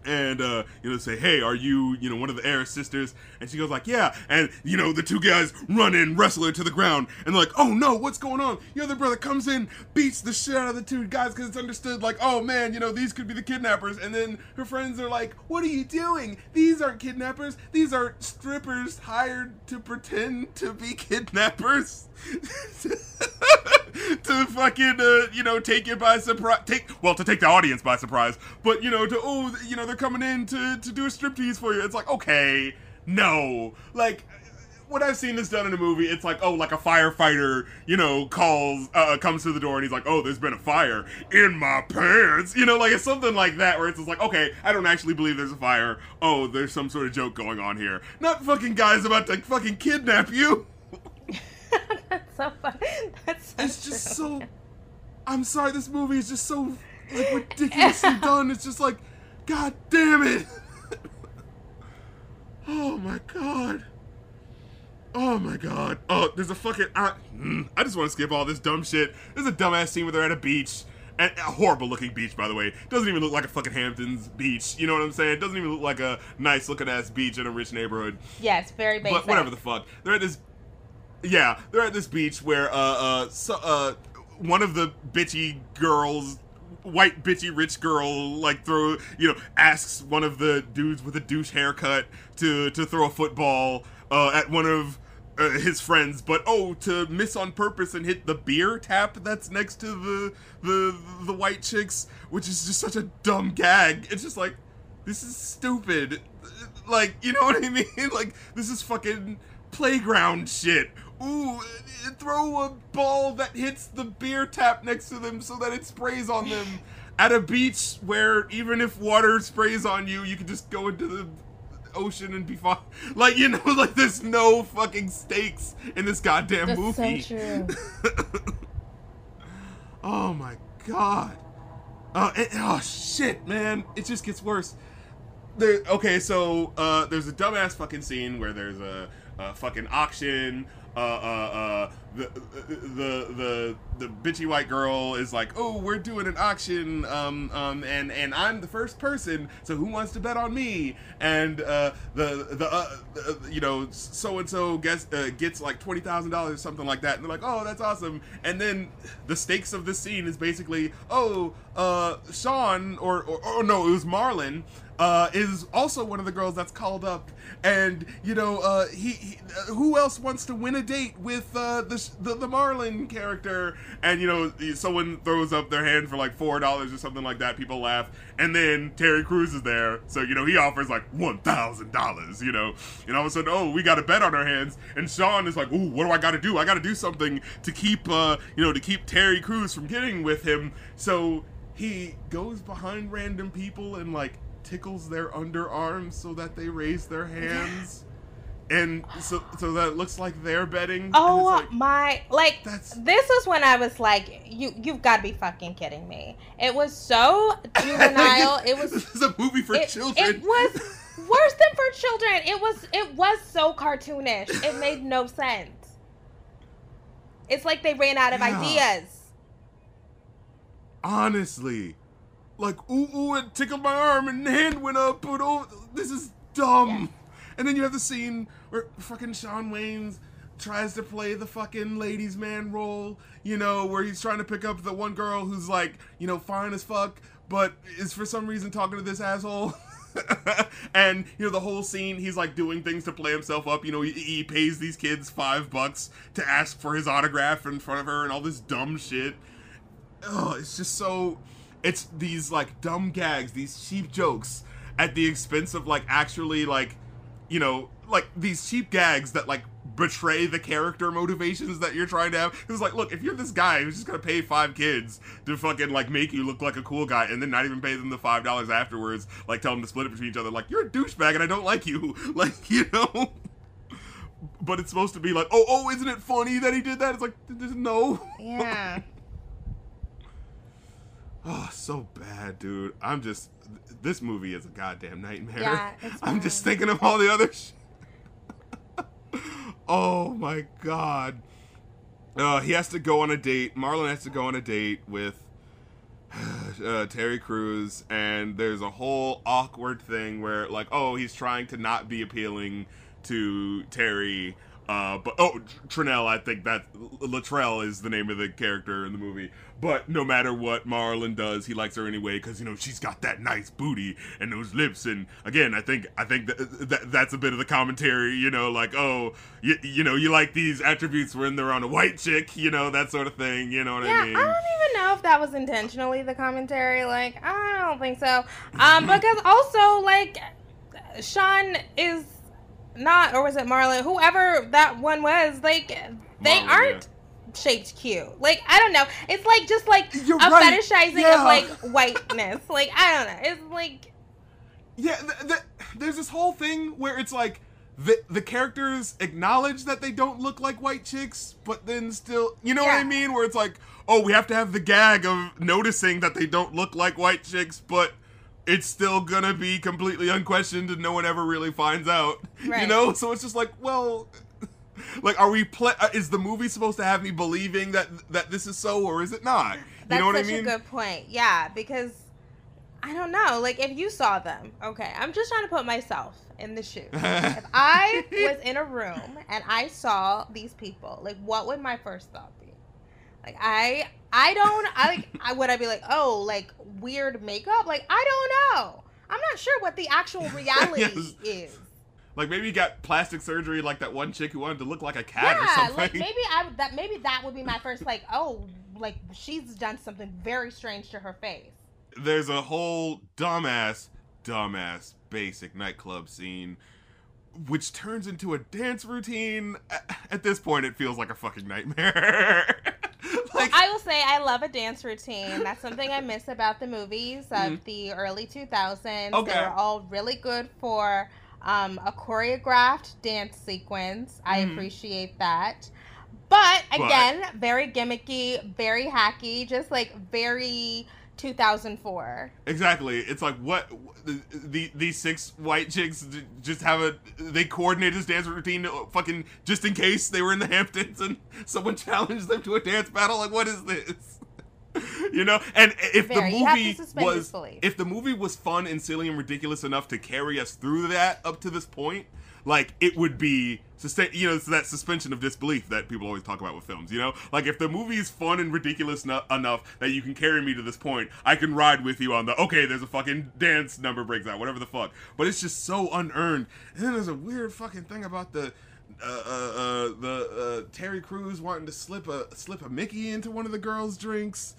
And uh, you know, say, "Hey, are you, you know, one of the Air sisters?" And she goes like, "Yeah." And you know, the two guys run in, wrestle her to the ground, and like, "Oh no, what's going on?" The other brother comes in, beats the shit out of the two guys because it's understood, like, "Oh man, you know, these could be the kidnappers." And then her friends are like, "What are you doing? These aren't kidnappers. These are strippers hired to pretend to be [laughs] kidnappers." [laughs] to fucking uh, you know take you by surprise take well to take the audience by surprise but you know to oh you know they're coming in to to do a striptease for you it's like okay no like when I've seen this done in a movie, it's like, oh, like a firefighter, you know, calls, uh, comes to the door and he's like, oh, there's been a fire in my pants. You know, like it's something like that where it's just like, okay, I don't actually believe there's a fire. Oh, there's some sort of joke going on here. Not fucking guys about to fucking kidnap you. [laughs] That's so funny. That's so It's just true. so. I'm sorry, this movie is just so like ridiculously [laughs] done. It's just like, god damn it! oh my god! Oh my god! Oh, there's a fucking. I, mm, I just want to skip all this dumb shit. There's a dumbass scene where they're at a beach. And a horrible looking beach, by the way. Doesn't even look like a fucking Hamptons beach. You know what I'm saying? Doesn't even look like a nice looking ass beach in a rich neighborhood. Yes, very basic. But whatever the fuck. They're at this yeah, they're at this beach where uh uh so, uh one of the bitchy girls white bitchy rich girl like throw you know asks one of the dudes with a douche haircut to to throw a football uh at one of uh, his friends, but oh, to miss on purpose and hit the beer tap that's next to the the the white chicks, which is just such a dumb gag. It's just like this is stupid. Like, you know what I mean? [laughs] Like, this is fucking playground shit. Ooh, throw a ball that hits the beer tap next to them so that it sprays on them. At a beach where even if water sprays on you, you can just go into the ocean and be fine. [laughs] Like, you know, [laughs] like there's no fucking stakes in this goddamn That's movie. so true. [laughs] Oh my god. Uh, it, oh shit, man! It just gets worse. There. Okay, so uh, there's a dumbass fucking scene where there's a, a fucking auction. Uh, uh, uh, the, the the the bitchy white girl is like, oh, we're doing an auction, um, um, and and I'm the first person, so who wants to bet on me? And uh, the the uh, you know so and so gets uh, gets like twenty thousand dollars, or something like that, and they're like, oh, that's awesome. And then the stakes of this scene is basically, oh, uh, Shawn or or, or no, it was Marlon. Uh, is also one of the girls that's called up, and you know, uh, he, he uh, who else wants to win a date with uh, the, the the Marlon character? And you know, someone throws up their hand for like four dollars or something like that. People laugh, and then Terry Crews is there, so you know he offers like one thousand dollars. You know, and all of a sudden, oh, we got a bet on our hands, and Shawn is like, ooh, what do I got to do? I got to do something to keep, uh, you know, to keep Terry Crews from getting with him. So he goes behind random people and like tickles their underarms so that they raise their hands. And so, so that it looks like they're betting. Oh like, my! Like That's- this is when I was like, you you've got to be fucking kidding me! It was so juvenile. [laughs] it was This is a movie for it, children. It was [laughs] worse than for children. It was it was so cartoonish. It made no [laughs] sense. It's like they ran out of Yeah. ideas. Honestly, like ooh ooh, it tickled my arm and hand went up, but oh, this is dumb. Yeah. And then you have the scene where fucking Shawn Wayans tries to play the fucking ladies man role, you know, where he's trying to pick up the one girl who's like, you know, fine as fuck, but is for some reason talking to this asshole. [laughs] and you know the whole scene he's like doing things to play himself up you know he, he pays these kids five bucks to ask for his autograph in front of her and all this dumb shit oh, it's just so. It's these like dumb gags, these cheap jokes at the expense of like actually like, you know, like these cheap gags that like betray the character motivations that you're trying to have. It's like, look, if you're this guy who's just gonna pay five kids to fucking like make you look like a cool guy and then not even pay them the five dollars afterwards, like tell them to split it between each other, like you're a douchebag and I don't like you, [laughs] like you know. But it's supposed to be like, oh, oh, isn't it funny that he did that? It's like, no. Yeah. [laughs] Oh, so bad, dude. I'm just this movie is a goddamn nightmare. Yeah, [laughs] I'm just thinking of all the other [laughs] sh- Oh my god. Uh, he has to go on a date. Marlon has to go on a date with [sighs] uh, Terry Crews, and there's a whole awkward thing where, like, oh, he's trying to not be appealing to Terry. Uh, but oh, Trinell, I think that Latrell is the name of the character in the movie. But no matter what Marlon does, he likes her anyway because you know she's got that nice booty and those lips. And again, I think I think that, that that's a bit of the commentary. You know, like oh, you, you know, you like these attributes when they're on a white chick. You know, that sort of thing. You know what Yeah, I mean? I don't even know if that was intentionally the commentary. Like, I don't think so. Um, because [laughs] also, like, Shawn is not, or was it Marlon? Whoever that one was, like, they Marlon, aren't shaped cute. Like, I don't know. It's like just like You're a right. fetishizing Yeah. of like [laughs] whiteness. like, I don't know. It's like, Yeah, th- th- there's this whole thing where it's like the the characters acknowledge that they don't look like white chicks, but then still, you know what I mean? Where it's like, oh, we have to have the gag of noticing that they don't look like white chicks, but it's still gonna be completely unquestioned and no one ever really finds out. [laughs] You know? So it's just like, well. [laughs] Like, are we? Pla- uh, is the movie supposed to have me believing that that this is so, or is it not? You that's know what I such mean? a good point. Yeah, because I don't know. Like, if you saw them, okay, I'm just trying to put myself in the shoes. [laughs] if I was in a room and I saw these people, like what would my first thought be? Like I I don't I like I would I be like, "Oh, like weird makeup?" Like I don't know. I'm not sure what the actual [laughs] reality Yes. is. Like maybe you got plastic surgery, like that one chick who wanted to look like a cat or Yeah, something. like maybe I that maybe that would be my first like, "Oh, like she's done something very strange to her face." There's a whole dumbass, dumbass basic nightclub scene, which turns into a dance routine. At this point, it feels like a fucking nightmare. [laughs] like, I will say I love a dance routine. That's something I miss about the movies of Mhm. the early 2000s. Okay. They were all really good for um, a choreographed dance sequence. I Mhm. appreciate that. But But- again, very gimmicky, very hacky, just like very 2004. exactly. It's like what the, these six white chicks just have a they coordinated this dance routine, uh, fucking just in case they were in the Hamptons and [laughs] someone challenged them to a dance battle. Like, what is this? [laughs] you know, and if Very. the You have to movie was if the movie was fun and silly and ridiculous enough to carry us through that up to this point, like it would be sustain. You know, it's that suspension of disbelief that people always talk about with films. You know, like if the movie is fun and ridiculous no- enough that you can carry me to this point, I can ride with you on the okay. There's a fucking dance number breaks out, whatever the fuck. But it's just so unearned. And then there's a weird fucking thing about the. Uh, uh, uh, the uh, Terry Crews wanting to slip a slip a Mickey into one of the girls' drinks.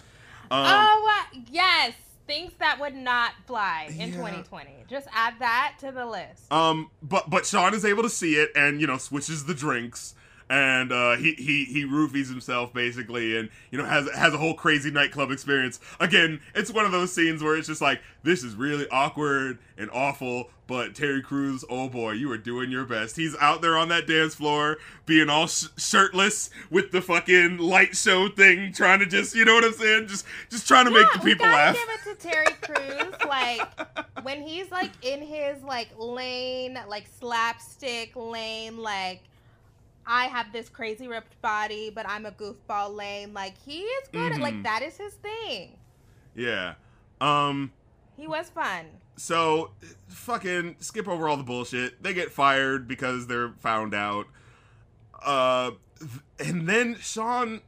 Um, oh, uh, yes. Things that would not fly in Yeah. 2020. Just add that to the list. Um, but but Shawn is able to see it and you know switches the drinks and uh, he he he roofies himself basically and you know has has a whole crazy nightclub experience. Again, it's one of those scenes where it's just like this is really awkward and awful. But Terry Crews, oh boy, you are doing your best. He's out there on that dance floor, being all sh- shirtless with the fucking light show thing, trying to just, you know what I'm saying, just just trying to make the people laugh. give it to Terry Crews. like when he's like in his like lane, like slapstick lane, like I have this crazy ripped body, but I'm a goofball lane. Like he is good at like Mhm. that is his thing. Yeah. Um. He was fun. So, fucking skip over all the bullshit. They get fired because they're found out. Uh, and then Shawn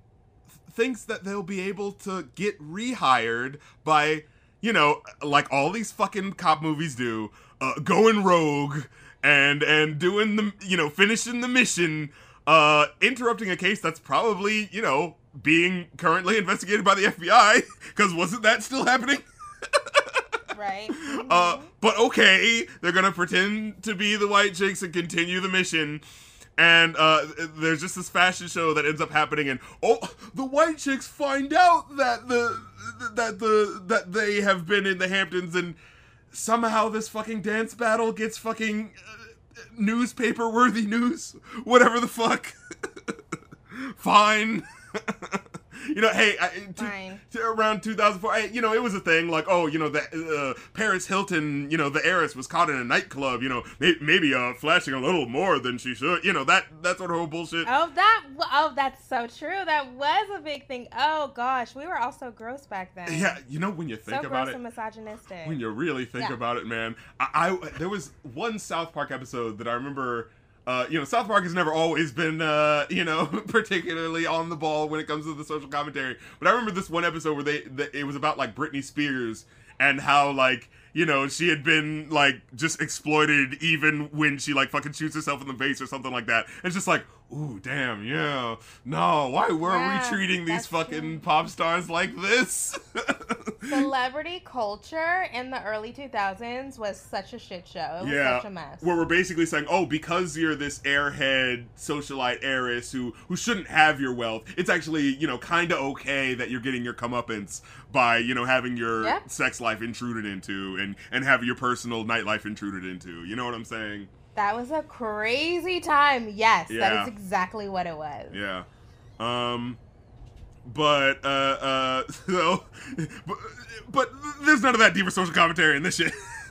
thinks that they'll be able to get rehired by, you know, like all these fucking cop movies do, uh, going rogue and and doing the, you know, finishing the mission, uh, interrupting a case that's probably, you know, being currently investigated by the FBI. Because [laughs] wasn't that still happening? [laughs] Right? Uh, Mhm. but okay, they're gonna pretend to be the white chicks and continue the mission. and uh, there's just this fashion show that ends up happening, and oh, the white chicks find out that the that the that they have been in the Hamptons, and somehow this fucking dance battle gets fucking uh, newspaper worthy news, whatever the fuck. [laughs] Fine. [laughs] you know, hey, I, Fine. to, around 2004, I, you know, it was a thing like, oh, you know, the uh, Paris Hilton, you know, the heiress was caught in a nightclub, you know, may, maybe uh, flashing a little more than she should, you know, that that sort of whole bullshit. Oh, that. Oh, that's so true. That was a big thing. Oh gosh, we were all so gross back then. Yeah, you know, when you think so about gross it, and misogynistic. when you really think Yeah. about it, man, I, I there was one South Park episode that I remember. Uh, you know, South Park has never always been, uh, you know, [laughs] particularly on the ball when it comes to the social commentary. But I remember this one episode where they, that it was about like Britney Spears and how like you know she had been like just exploited even when she like fucking shoots herself in the face or something like that. It's just like, ooh, damn, yeah, no, why were Yeah, we treating these fucking true. pop stars like this? [laughs] Celebrity culture in the early 2000s was such a shit show. It was yeah, such a mess. where we're basically saying, oh, because you're this airhead socialite heiress who who shouldn't have your wealth, it's actually you know kind of okay that you're getting your comeuppance by you know having your Yep. sex life intruded into and and having your personal nightlife intruded into. You know what I'm saying? That was a crazy time. Yes, Yeah. that is exactly what it was. Yeah. Um but uh uh [laughs] so but, but there's none of that deeper social commentary in this shit. [laughs]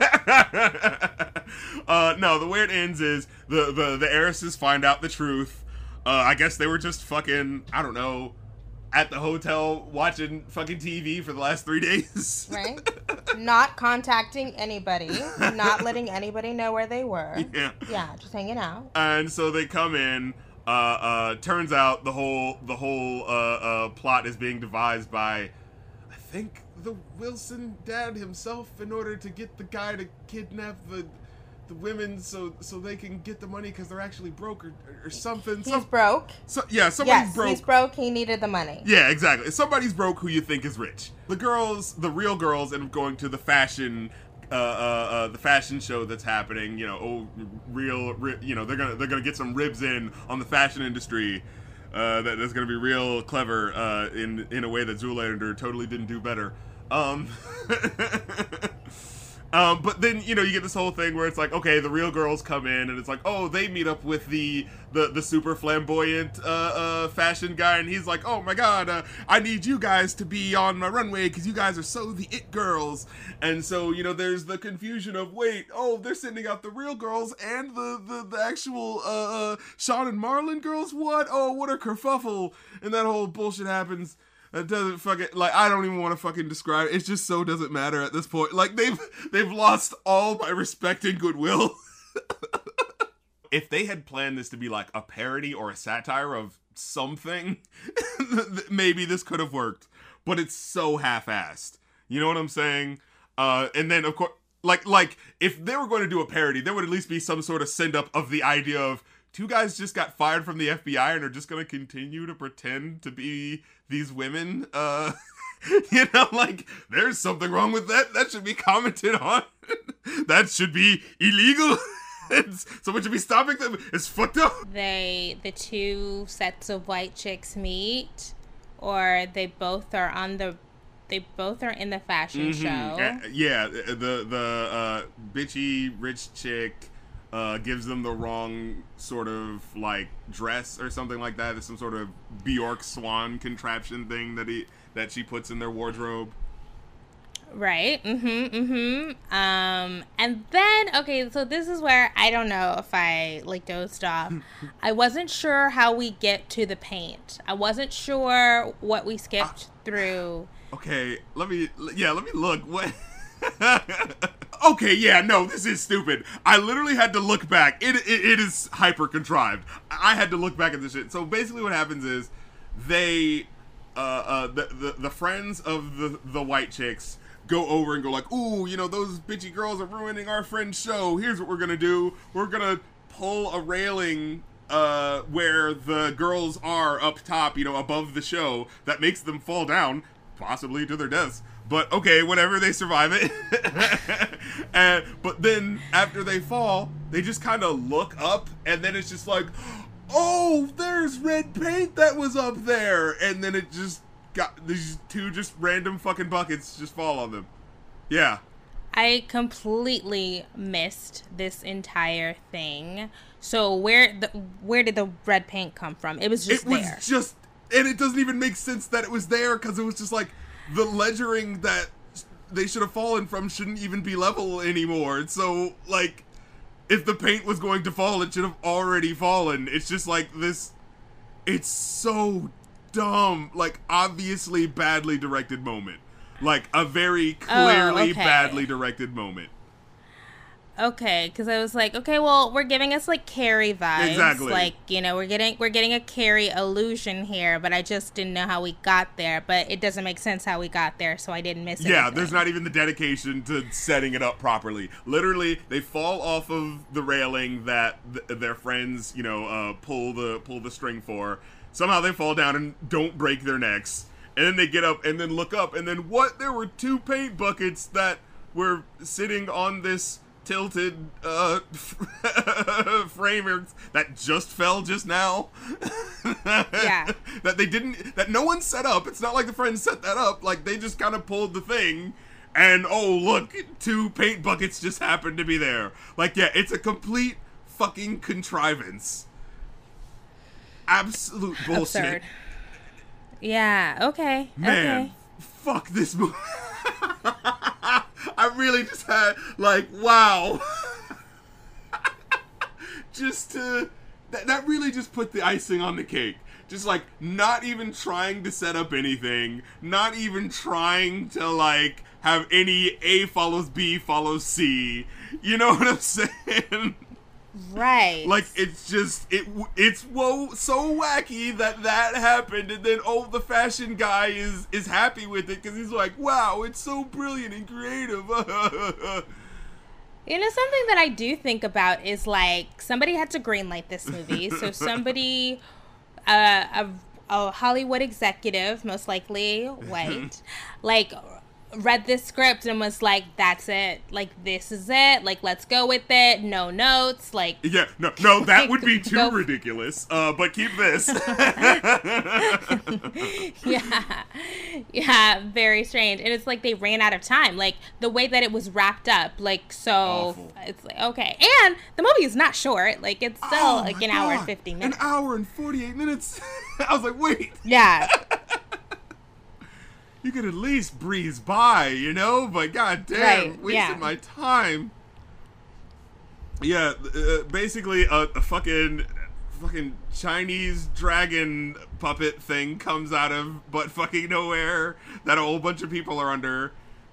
uh no, the way it ends is the the the heiresses find out the truth. Uh I guess they were just fucking I don't know at the hotel watching fucking TV for the last 3 [laughs] days. Right? [laughs] not contacting anybody, not letting anybody know where they were. [laughs] yeah. Yeah, just hanging out. and so they come in. Uh, uh, turns out the whole the whole uh, uh, plot is being devised by, I think the Wilson dad himself, in order to get the guy to kidnap the the women so so they can get the money because they're actually broke or, or something. He's Some, broke. so, yeah, somebody's Yes, broke. he's broke. He needed the money. Yeah, exactly. Somebody's broke who you think is rich. The girls, the real girls, end up going to the fashion, uh, uh, uh, the fashion show that's happening. You know, oh, real, ri- you know, they're gonna they're gonna get some ribs in on the fashion industry. Uh, that, that's gonna be real clever uh, in in a way that Zoolander totally didn't do better. Um, [laughs] Um, but then you know you get this whole thing where it's like okay the real girls come in and it's like oh they meet up with the the, the super flamboyant uh, uh, fashion guy. And he's like oh my god uh, I need you guys to be on my runway because you guys are so the it girls. And so you know there's the confusion of wait oh they're sending out the real girls and the the, the actual uh, uh, Shawn and Marlon girls? What? Oh what a kerfuffle. And that whole bullshit happens it doesn't fucking like I don't even want to fucking describe it. It just so doesn't matter at this point. Like they've they've lost all my respect and goodwill. if they had planned this to be like a parody or a satire of something, [laughs] maybe this could have worked. But it's so half-assed. You know what I'm saying? Uh, and then of course, like like if they were going to do a parody, there would at least be some sort of send up of the idea of two guys just got fired from the FBI and are just going to continue to pretend to be these women. Uh, [laughs] you know, like there's something wrong with that. That should be commented on. [laughs] that should be illegal. [laughs] It's- Someone should be stopping them. It's fucked up. They, the two sets of white chicks meet, or they both are on the, they both are in the fashion show. Uh, yeah, the the uh, bitchy rich chick uh, gives them the wrong sort of like dress or something like that. There's some sort of Bjork swan contraption thing that he that she puts in their wardrobe. Right. Mm-hmm. Mm-hmm. Um, and then okay, so this is where I don't know if I like dozed off. [laughs] I wasn't sure how we get to the paint. I wasn't sure what we skipped through. Okay, let me yeah, let me look. What? [laughs] [laughs] okay, yeah, no, this is stupid. I literally had to look back. It it, it is hyper contrived. I had to look back at this shit. So basically, what happens is they, uh, uh, the, the the friends of the the white chicks go over and go like, ooh, you know, those bitchy girls are ruining our friend's show. Here's what we're gonna do. We're gonna pull a railing uh, where the girls are up top, you know, above the show, that makes them fall down, possibly to their deaths. But okay, whatever, they survive it. [laughs] and but then after they fall, they just kind of look up, and then it's just like, oh, there's red paint that was up there, and then it just got these two just random fucking buckets just fall on them. Yeah. I completely missed this entire thing. So where the where did the red paint come from? It was just it was there. just, and it doesn't even make sense that it was there because it was just like the ledgering that they should have fallen from shouldn't even be level anymore. So like, if the paint was going to fall, it should have already fallen. It's just like this. It's so dumb. Like obviously badly directed moment. Like a very oh, clearly okay. badly directed moment. Okay, because I was like, okay, well, we're giving us like Carrie vibes, Exactly. Like, you know, we're getting we're getting a Carrie illusion here, but I just didn't know how we got there. But it doesn't make sense how we got there, so I didn't miss it. Yeah, there's not even the dedication to setting it up properly. Literally, they fall off of the railing that th- their friends, you know, uh, pull the pull the string for. Somehow they fall down and don't break their necks. And then they get up and then look up and then what? There were two paint buckets that were sitting on this tilted uh [laughs] framer that just fell just now. [laughs] Yeah. that they didn't that no one set up. It's not like the friends set that up. Like they just kind of pulled the thing and oh look, two paint buckets just happened to be there. Like yeah, it's a complete fucking contrivance. Absolute [laughs] bullshit. absurd. Yeah. Okay. Man, Okay. fuck this movie. I really just had like wow. [laughs] just to that, that really just put the icing on the cake. Just like not even trying to set up anything, not even trying to like have any A follows B follows C. You know what I'm [laughs] saying? Right. Like it's just it it's whoa so wacky that that happened and then oh the fashion guy is is happy with it because he's like wow it's so brilliant and creative. [laughs] You know, something that I do think about is like somebody had to greenlight this movie. So [laughs] somebody, uh, a, a Hollywood executive, most likely white, [laughs] like read this script and was like, "That's it. Like this is it. Like let's go with it. No notes. Like yeah, no, no, that [laughs] would be too [laughs] ridiculous. Uh, but keep this. [laughs] yeah, yeah, very strange. And it's like they ran out of time. Like the way that it was wrapped up. Like so, Awful. it's like okay. And the movie is not short. Like it's still Oh like an hour and God, fifty minutes. An hour and forty eight minutes. I was like, wait. Yeah. You could at least breeze by, you know? But goddamn, Right, wasting yeah. my time. Yeah, uh, basically a, a fucking fucking Chinese dragon puppet thing comes out of but fucking nowhere that a whole bunch of people are under,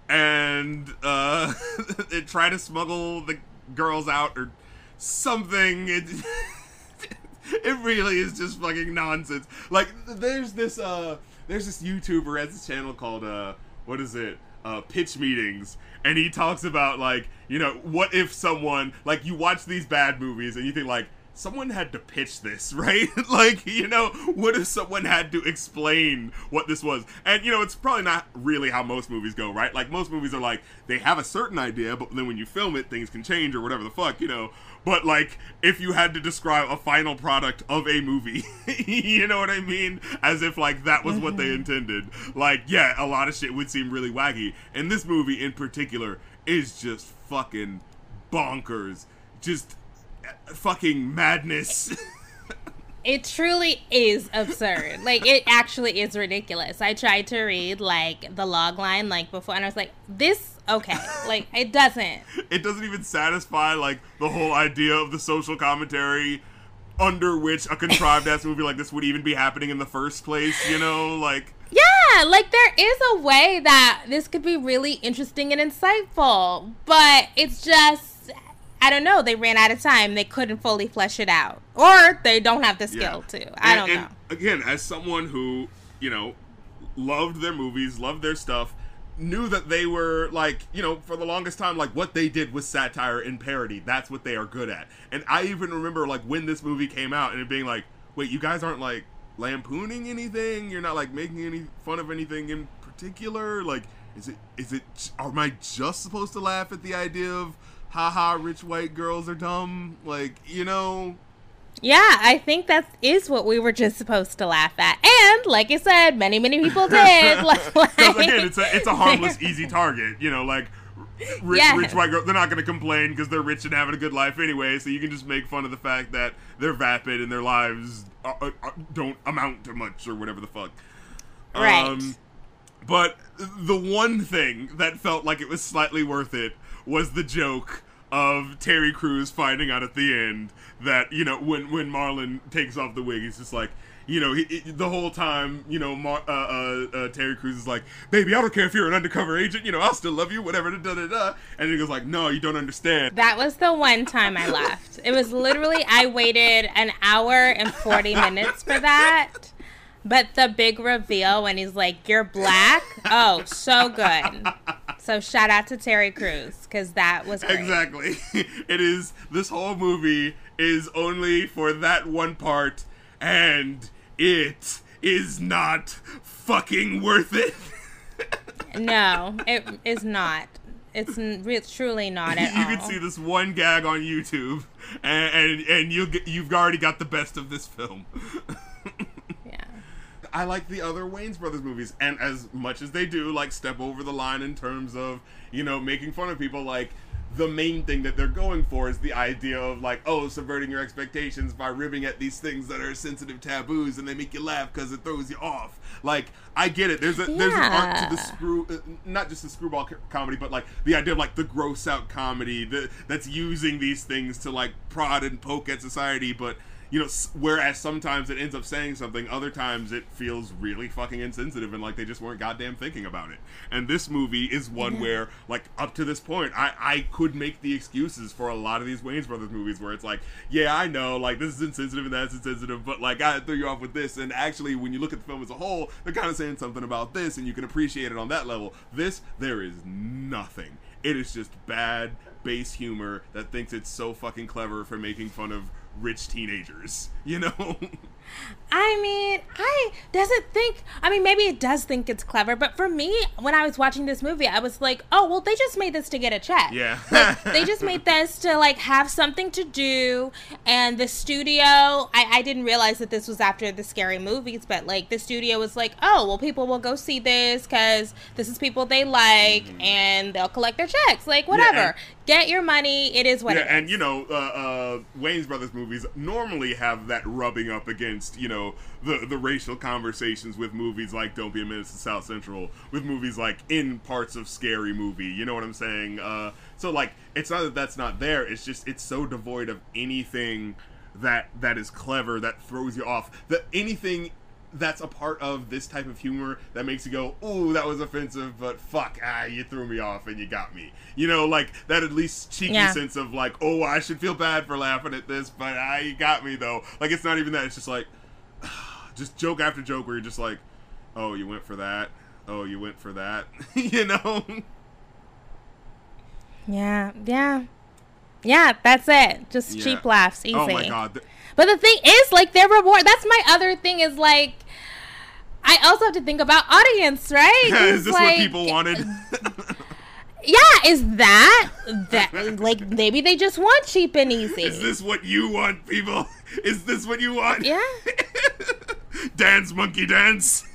and uh, [laughs] they try to smuggle the girls out or something. It, [laughs] it really is just fucking nonsense. Like there's this uh there's this YouTuber has this channel called uh what is it? Uh pitch meetings and he talks about like, you know, what if someone like you watch these bad movies and you think like someone had to pitch this, [laughs] right? like, you know, what if someone had to explain what this was? And you know, it's probably not really how most movies go, right? Like most movies are like they have a certain idea, but then when you film it, things can change or whatever the fuck, you know. But like, if you had to describe a final product of a movie, [laughs] you know what I mean? As if like that was what they mm-hmm. intended. Like, yeah, a lot of shit would seem really wacky, and this movie in particular is just fucking bonkers. Just fucking madness. It truly is absurd. Like it actually is ridiculous. I tried to read like the log line like before and I was like, this okay. Like it doesn't. it doesn't even satisfy like the whole idea of the social commentary under which a contrived ass movie like this would even be happening in the first place, you know? Like Yeah, like there is a way that this could be really interesting and insightful, but it's just I don't know. They ran out of time. They couldn't fully flesh it out, or they don't have the skill to. I And- don't and know. Again, as someone who, you know, loved their movies, loved their stuff, knew that they were like, you know, for the longest time, like what they did was satire and parody. That's what they are good at. And I even remember like when this movie came out and it being like, wait, you guys aren't like lampooning anything? You're not like making any fun of anything in particular? Like, is it is it am I just supposed to laugh at the idea of haha rich white girls are dumb? Like, you know, Yeah, I think that is what we were just supposed to laugh at, and like I said, many many people [laughs] did. [laughs] like, again, it's a it's a harmless, [laughs] easy target. You know, like rich, Yes. rich white girls, They're not going to complain because they're rich and having a good life anyway. So you can just make fun of the fact that they're vapid and their lives are, are, are- don't amount to much or whatever the fuck. Right. Um, but the one thing that felt like it was slightly worth it was the joke of Terry Crews finding out at the end that you know when when Marlon takes off the wig, he's just like. You know, he, he- the whole time, you know, Mar- uh, uh, uh, Terry Crews is like, "Baby, I don't care if you're an undercover agent. You know, I'll still love you, whatever." Da da da. And he goes like, "No, you don't understand." That was the one time I laughed. It was literally I waited an hour and 40 minutes for that. But the big reveal when he's like, "You're black." Oh, so good. So shout out to Terry Crews cuz that was great. Exactly. [laughs] it is this whole movie is only for that one part and it is not fucking worth it. [laughs] No, it is not. It's re- truly not at you all. You can see this one gag on YouTube and and, and you you've already got the best of this film. [laughs] Yeah. I like the other Wayans Brothers movies, and as much as they do, like step over the line in terms of you know making fun of people, like the main thing that they're going for is the idea of like oh subverting your expectations by ribbing at these things that are sensitive taboos and they make you laugh because it throws you off. Like I get it. There's a there's an art to the screw, uh, not just the screwball co- comedy, but like the idea of like the gross out comedy that that's using these things to like prod and poke at society, but you know, whereas sometimes it ends up saying something, other times it feels really fucking insensitive and like they just weren't goddamn thinking about it. And this movie is one where, like, up to this point, I, I could make the excuses for a lot of these Wayans Brothers movies where it's like, yeah, I know, like, this is insensitive and that's insensitive, but like, I threw you off with this. And actually, when you look at the film as a whole, they're kind of saying something about this and you can appreciate it on that level. This, there is nothing. It is just bad base humor that thinks it's so fucking clever for making fun of rich teenagers, you know? [laughs] I mean, I doesn't think. I mean, maybe it does think it's clever, but for me, when I was watching this movie, I was like, "Oh, well, they just made this to get a check. Yeah. [laughs] Like, they just made this to like have something to do." And the studio, I, I didn't realize that this was after the scary movies, but like the studio was like, "Oh, well, people will go see this because this is people they like, and they'll collect their checks. Like whatever, and- get your money. It is what yeah, it and you know, uh, uh, Wayans Brothers movies normally have that rubbing up against, you know, the the racial conversations with movies like Don't Be a Menace to South Central, with movies like in parts of Scary Movie. You know what I'm saying? Uh, so like, it's not that that's not there. It's just it's so devoid of anything that that is clever that throws you off. That anything that's a part of this type of humor that makes you go, "Ooh, that was offensive," but fuck, ah, you threw me off and you got me. You know, like that at least cheeky Yeah. sense of like, "Oh, I should feel bad for laughing at this, but ah, you got me though." Like it's not even that. It's just like, [sighs] just joke after joke where you're just like, "Oh, you went for that." Oh, you went for that. [laughs] you know? yeah, yeah, yeah. That's it. Just Yeah. cheap laughs, easy. Oh my god. But the thing is, like, their reward. That's my other thing. Is like, I also have to think about audience, right? [laughs] is this like- what people wanted? [laughs] Yeah, is that that like maybe they just want cheap and easy? is this what you want, people? Is this what you want? yeah. [laughs] dance, monkey, dance.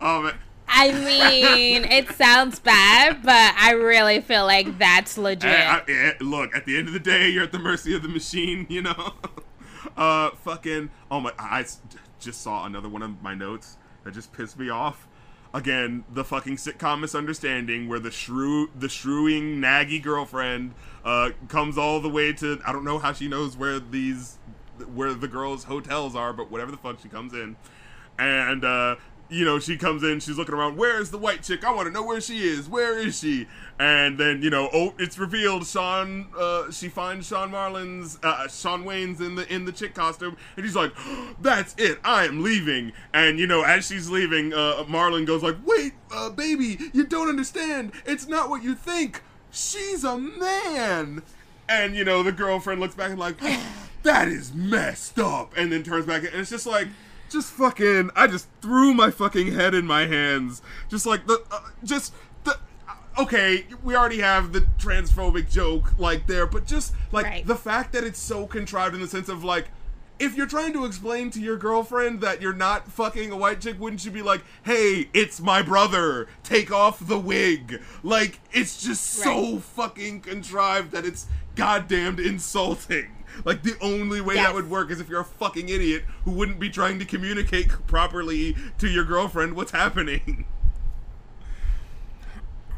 oh man. I mean, it sounds bad, but I really feel like that's legit. Hey, I- eh, look, at the end of the day, you're at the mercy of the machine, you know? uh, fucking. Oh my. I just saw another one of my notes that just pissed me off. Again, the fucking sitcom misunderstanding where the shrew, the shrewing, naggy girlfriend, uh, comes all the way to. I don't know how she knows where these, where the girls' hotels are, but whatever the fuck, she comes in, and uh, you know, she comes in, she's looking around, where's the white chick? I want to know where she is. Where is she? And then, you know, oh, it's revealed Shawn, uh, she finds Shawn Marlon's, uh, Shawn Wayans in the, in the chick costume. And he's like, [gasps] that's it. I am leaving. And, you know, as she's leaving, uh, Marlon goes like, wait, uh, baby, you don't understand. It's not what you think. She's a man. And, you know, the girlfriend looks back and like, [gasps] that is messed up. And then turns back and it's just like, just fucking, I just threw my fucking head in my hands. Just like the, uh, just the, okay, we already have the transphobic joke like there, but just like Right. the fact that it's so contrived in the sense of like if you're trying to explain to your girlfriend that you're not fucking a white chick, wouldn't you be like, "Hey, it's my brother. Take off the wig." Like it's just so fucking contrived that it's goddamned insulting. Like the only way that would work is if you're a fucking idiot who wouldn't be trying to communicate properly to your girlfriend what's happening.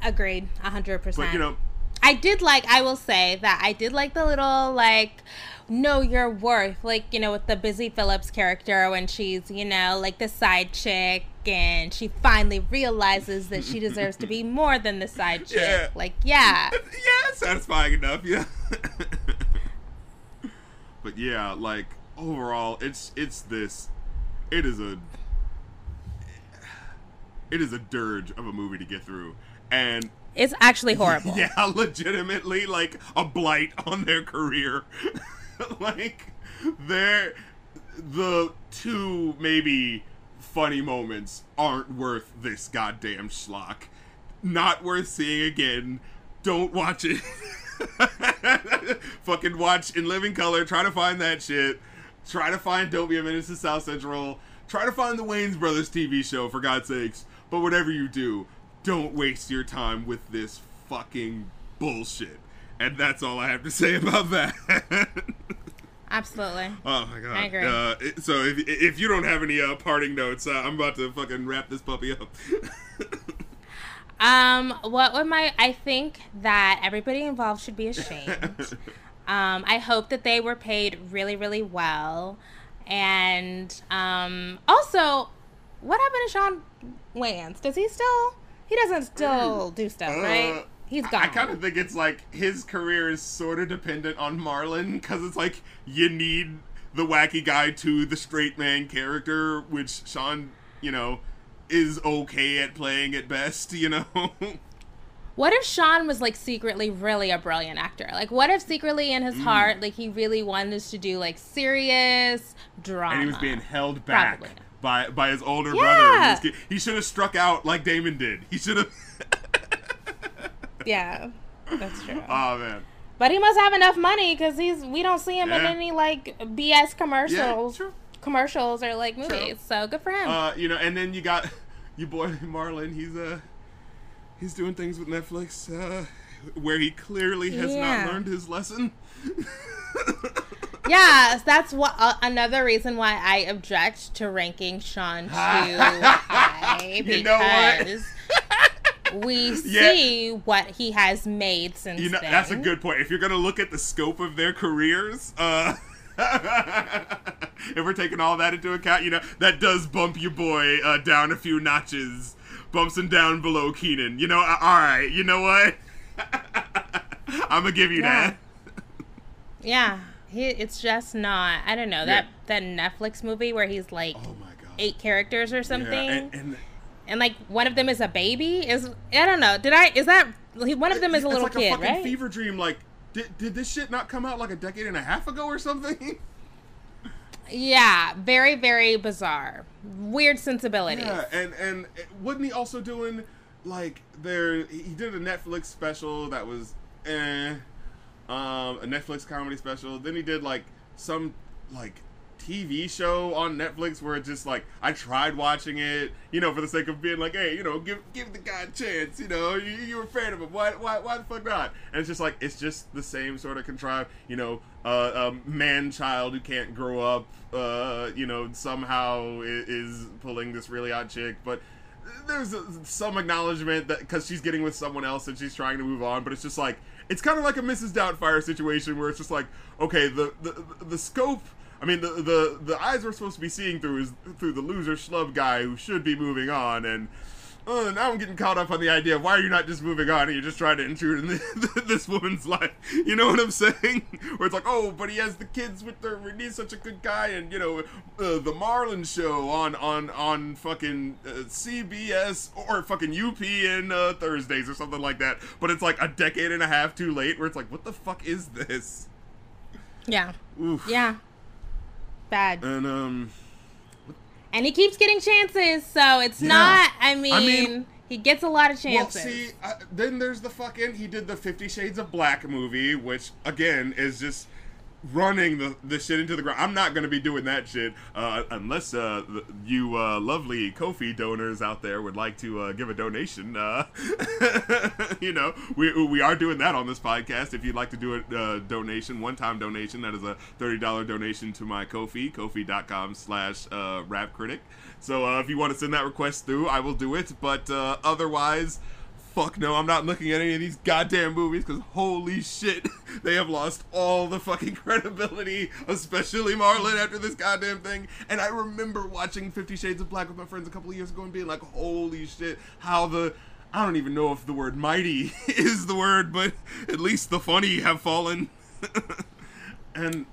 Agreed, hundred percent. But you know, I did like. I will say that I did like the little like, know your worth. Like you know, with the Busy Phillips character when she's you know like the side chick and she finally realizes that she deserves to be [laughs] more than the side chick. Yeah. Like yeah, [laughs] yeah, satisfying enough, yeah. [laughs] but yeah, like overall, it's it's this. It is a. It is a dirge of a movie to get through, and it's actually horrible. [laughs] yeah, legitimately like a blight on their career. [laughs] like they're the two maybe funny moments aren't worth this goddamn schlock. Not worth seeing again. Don't watch it. [laughs] [laughs] Fucking watch in living color. Try to find that shit. Try to find Don't Be a Menace to South Central. Try to find the Wayans Brothers TV show, for God's sakes. But whatever you do, don't waste your time with this fucking bullshit. And that's all I have to say about that. [laughs] Absolutely. oh my god. I agree. Uh, so if, if you don't have any uh, parting notes, uh, I'm about to fucking wrap this puppy up. [laughs] Um, what would my? I think that everybody involved should be ashamed. [laughs] um, I hope that they were paid really, really well, and um, also, what happened to Shawn Wayans? Does he still? He doesn't still do stuff, Uh, right? He's gone. I kind of think it's like his career is sort of dependent on Marlon because it's like you need the wacky guy to the straight man character, which Shawn, you know, is okay at playing at best, you know. [laughs] What if Shawn was like secretly really a brilliant actor? Like, what if secretly in his Mm. heart, like he really wanted to do like serious drama? and he was being held back Probably. by by his older Yeah. brother. He, he should have struck out like Damon did. He should have. [laughs] Yeah, that's true. oh man. But he must have enough money because he's we don't see him in any like BS commercials, Yeah, true. Commercials or like movies. So good for him. Uh, you know, and then you got [laughs] your boy Marlon. He's uh, he's doing things with Netflix, uh, where he clearly has Yeah. not learned his lesson. [laughs] yes, that's what uh, another reason why I object to ranking Shawn too [laughs] high You know what? because we Yeah. see what he has made since You know, then. that's a good point. If you're gonna look at the scope of their careers, uh, [laughs] if we're taking all that into account, you know, that does bump your boy uh, down a few notches, bumps him down below Keenen. You know, uh, all right, you know what? [laughs] I'm gonna give you Yeah. that. [laughs] Yeah, he, it's just not. I don't know that that Netflix movie where he's like Oh eight characters or something. Yeah, and, and and like one of them is a baby is i don't know did i is that one of them is a little like kid a right fever dream. Like, did, did this shit not come out like a decade and a half ago or something? [laughs] yeah very very bizarre weird sensibility. Yeah, and and wasn't he also doing like there? He did a Netflix special that was eh, um, a Netflix comedy special. Then he did like some like TV show on Netflix where it just like I tried watching it, you know, for the sake of being like, hey, you know, give give the guy a chance, you know, you, you were a fan of him, why why why the fuck not? And it's just like it's just the same sort of contrived, you know, uh, a man child who can't grow up, uh, you know, somehow is, is pulling this really odd chick, but there's a, some acknowledgement that because she's getting with someone else and she's trying to move on, but it's just like it's kind of like a Mrs. Doubtfire situation where it's just like okay, the the, the scope. I mean, the, the the eyes we're supposed to be seeing through is through the loser schlub guy who should be moving on, and uh, now I'm getting caught up on the idea of why are you not just moving on and you're just trying to intrude in the, [laughs] this woman's life. You know what I'm saying? [laughs] Where it's like, oh, but he has the kids with her, and he's such a good guy, and you know, uh, the Marlon show on on on fucking uh, CBS or fucking UPN uh, Thursdays or something like that. But it's like a decade and a half too late. Where it's like, what the fuck is this? yeah Oof. yeah bad And um, and he keeps getting chances so it's Yeah. not i mean, I mean- He gets a lot of chances. Well, see, uh, then there's the fucking. He did the Fifty Shades of Black movie, which again is just running the, the shit into the ground. I'm not going to be doing that shit uh, unless uh, you uh, lovely Ko-fi donors out there would like to uh, give a donation. Uh, [laughs] you know, we, we are doing that on this podcast. If you'd like to do a uh, donation, one time donation, that is a $30 donation to my Ko-fi, ko-fi.com slash rap critic. So if you want to send that request through, I will do it. But otherwise, fuck no, I'm not looking at any of these goddamn movies because holy shit, [laughs] they have lost all the fucking [laughs] credibility, especially Marlon after this goddamn thing. And I remember watching Fifty Shades of Black with my friends a couple of years ago and being like, holy shit, how the. I don't even know if the word mighty [laughs] is the word, but at least the funny have fallen. and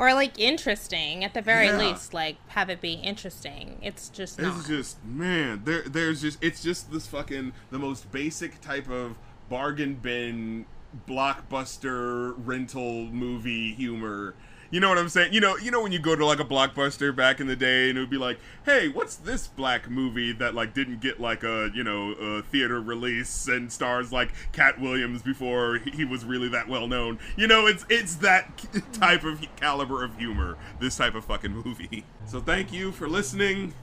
or like interesting at the very yeah. least like have it be interesting it's just not. it's just man there there's just it's just this fucking the most basic type of bargain bin blockbuster rental movie humor you know what I'm saying? You know, you know when you go to like a blockbuster back in the day, and it would be like, "Hey, what's this black movie that like didn't get like a you know a theater release and stars like Katt Williams before he was really that well known?" You know, it's it's that [laughs] type of caliber of humor. This type of fucking movie. So thank you for listening.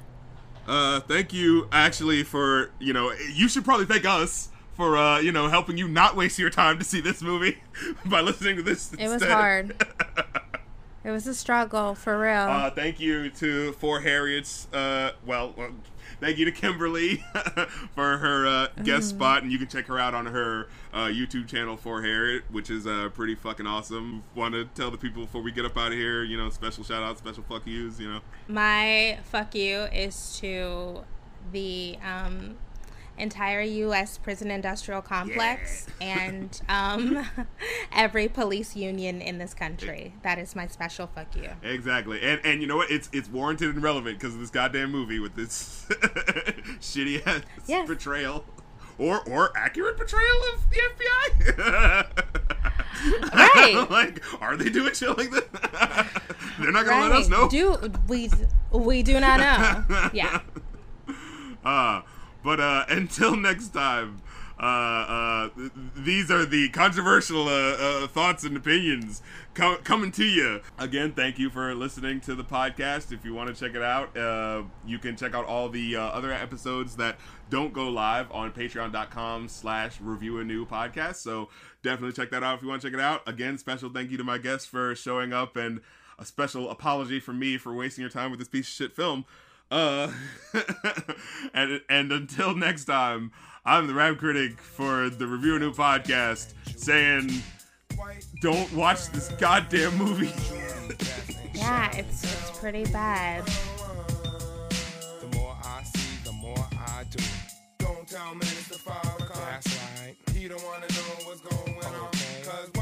Uh, thank you actually for you know you should probably thank us for uh, you know helping you not waste your time to see this movie [laughs] by listening to this. It was hard. [laughs] It was a struggle for real. Uh, thank you to For Harriet's. Uh, well, well, thank you to Kimberly [laughs] for her uh, guest mm. spot, and you can check her out on her uh, YouTube channel For Harriet, which is uh, pretty fucking awesome. Want to tell the people before we get up out of here, you know, special shout out, special fuck yous, you know. My fuck you is to the um, entire U.S. prison industrial complex yeah. and um, [laughs] every police union in this country. That is my special fuck you. Exactly, and and you know what? It's it's warranted and relevant because of this goddamn movie with this [laughs] shitty ass yes. portrayal. Or, or accurate portrayal of the FBI. [laughs] right. like, are they doing shit like that? They're not gonna right. let us know. Do we? We do not know. Yeah. Uh, but uh, [laughs] until next time, uh, uh, th- these are the controversial uh, uh, thoughts and opinions co- coming to you. Again, thank you for listening to the podcast. If you want to check it out, uh, you can check out all the other episodes that don't go live on patreon.com slash review a new podcast. So definitely check that out if you want to check it out. Again, special thank you to my guests for showing up and a special apology from me for wasting your time with this piece of shit film. Uh, [laughs] and and until next time, I'm the rap critic for the Review a New podcast, saying, don't watch this goddamn movie. [laughs] yeah, it's it's pretty bad. The more I see, the more I do. Don't tell Minister Farrakhan. That's right. He don't wanna know what's going on. Cause white girl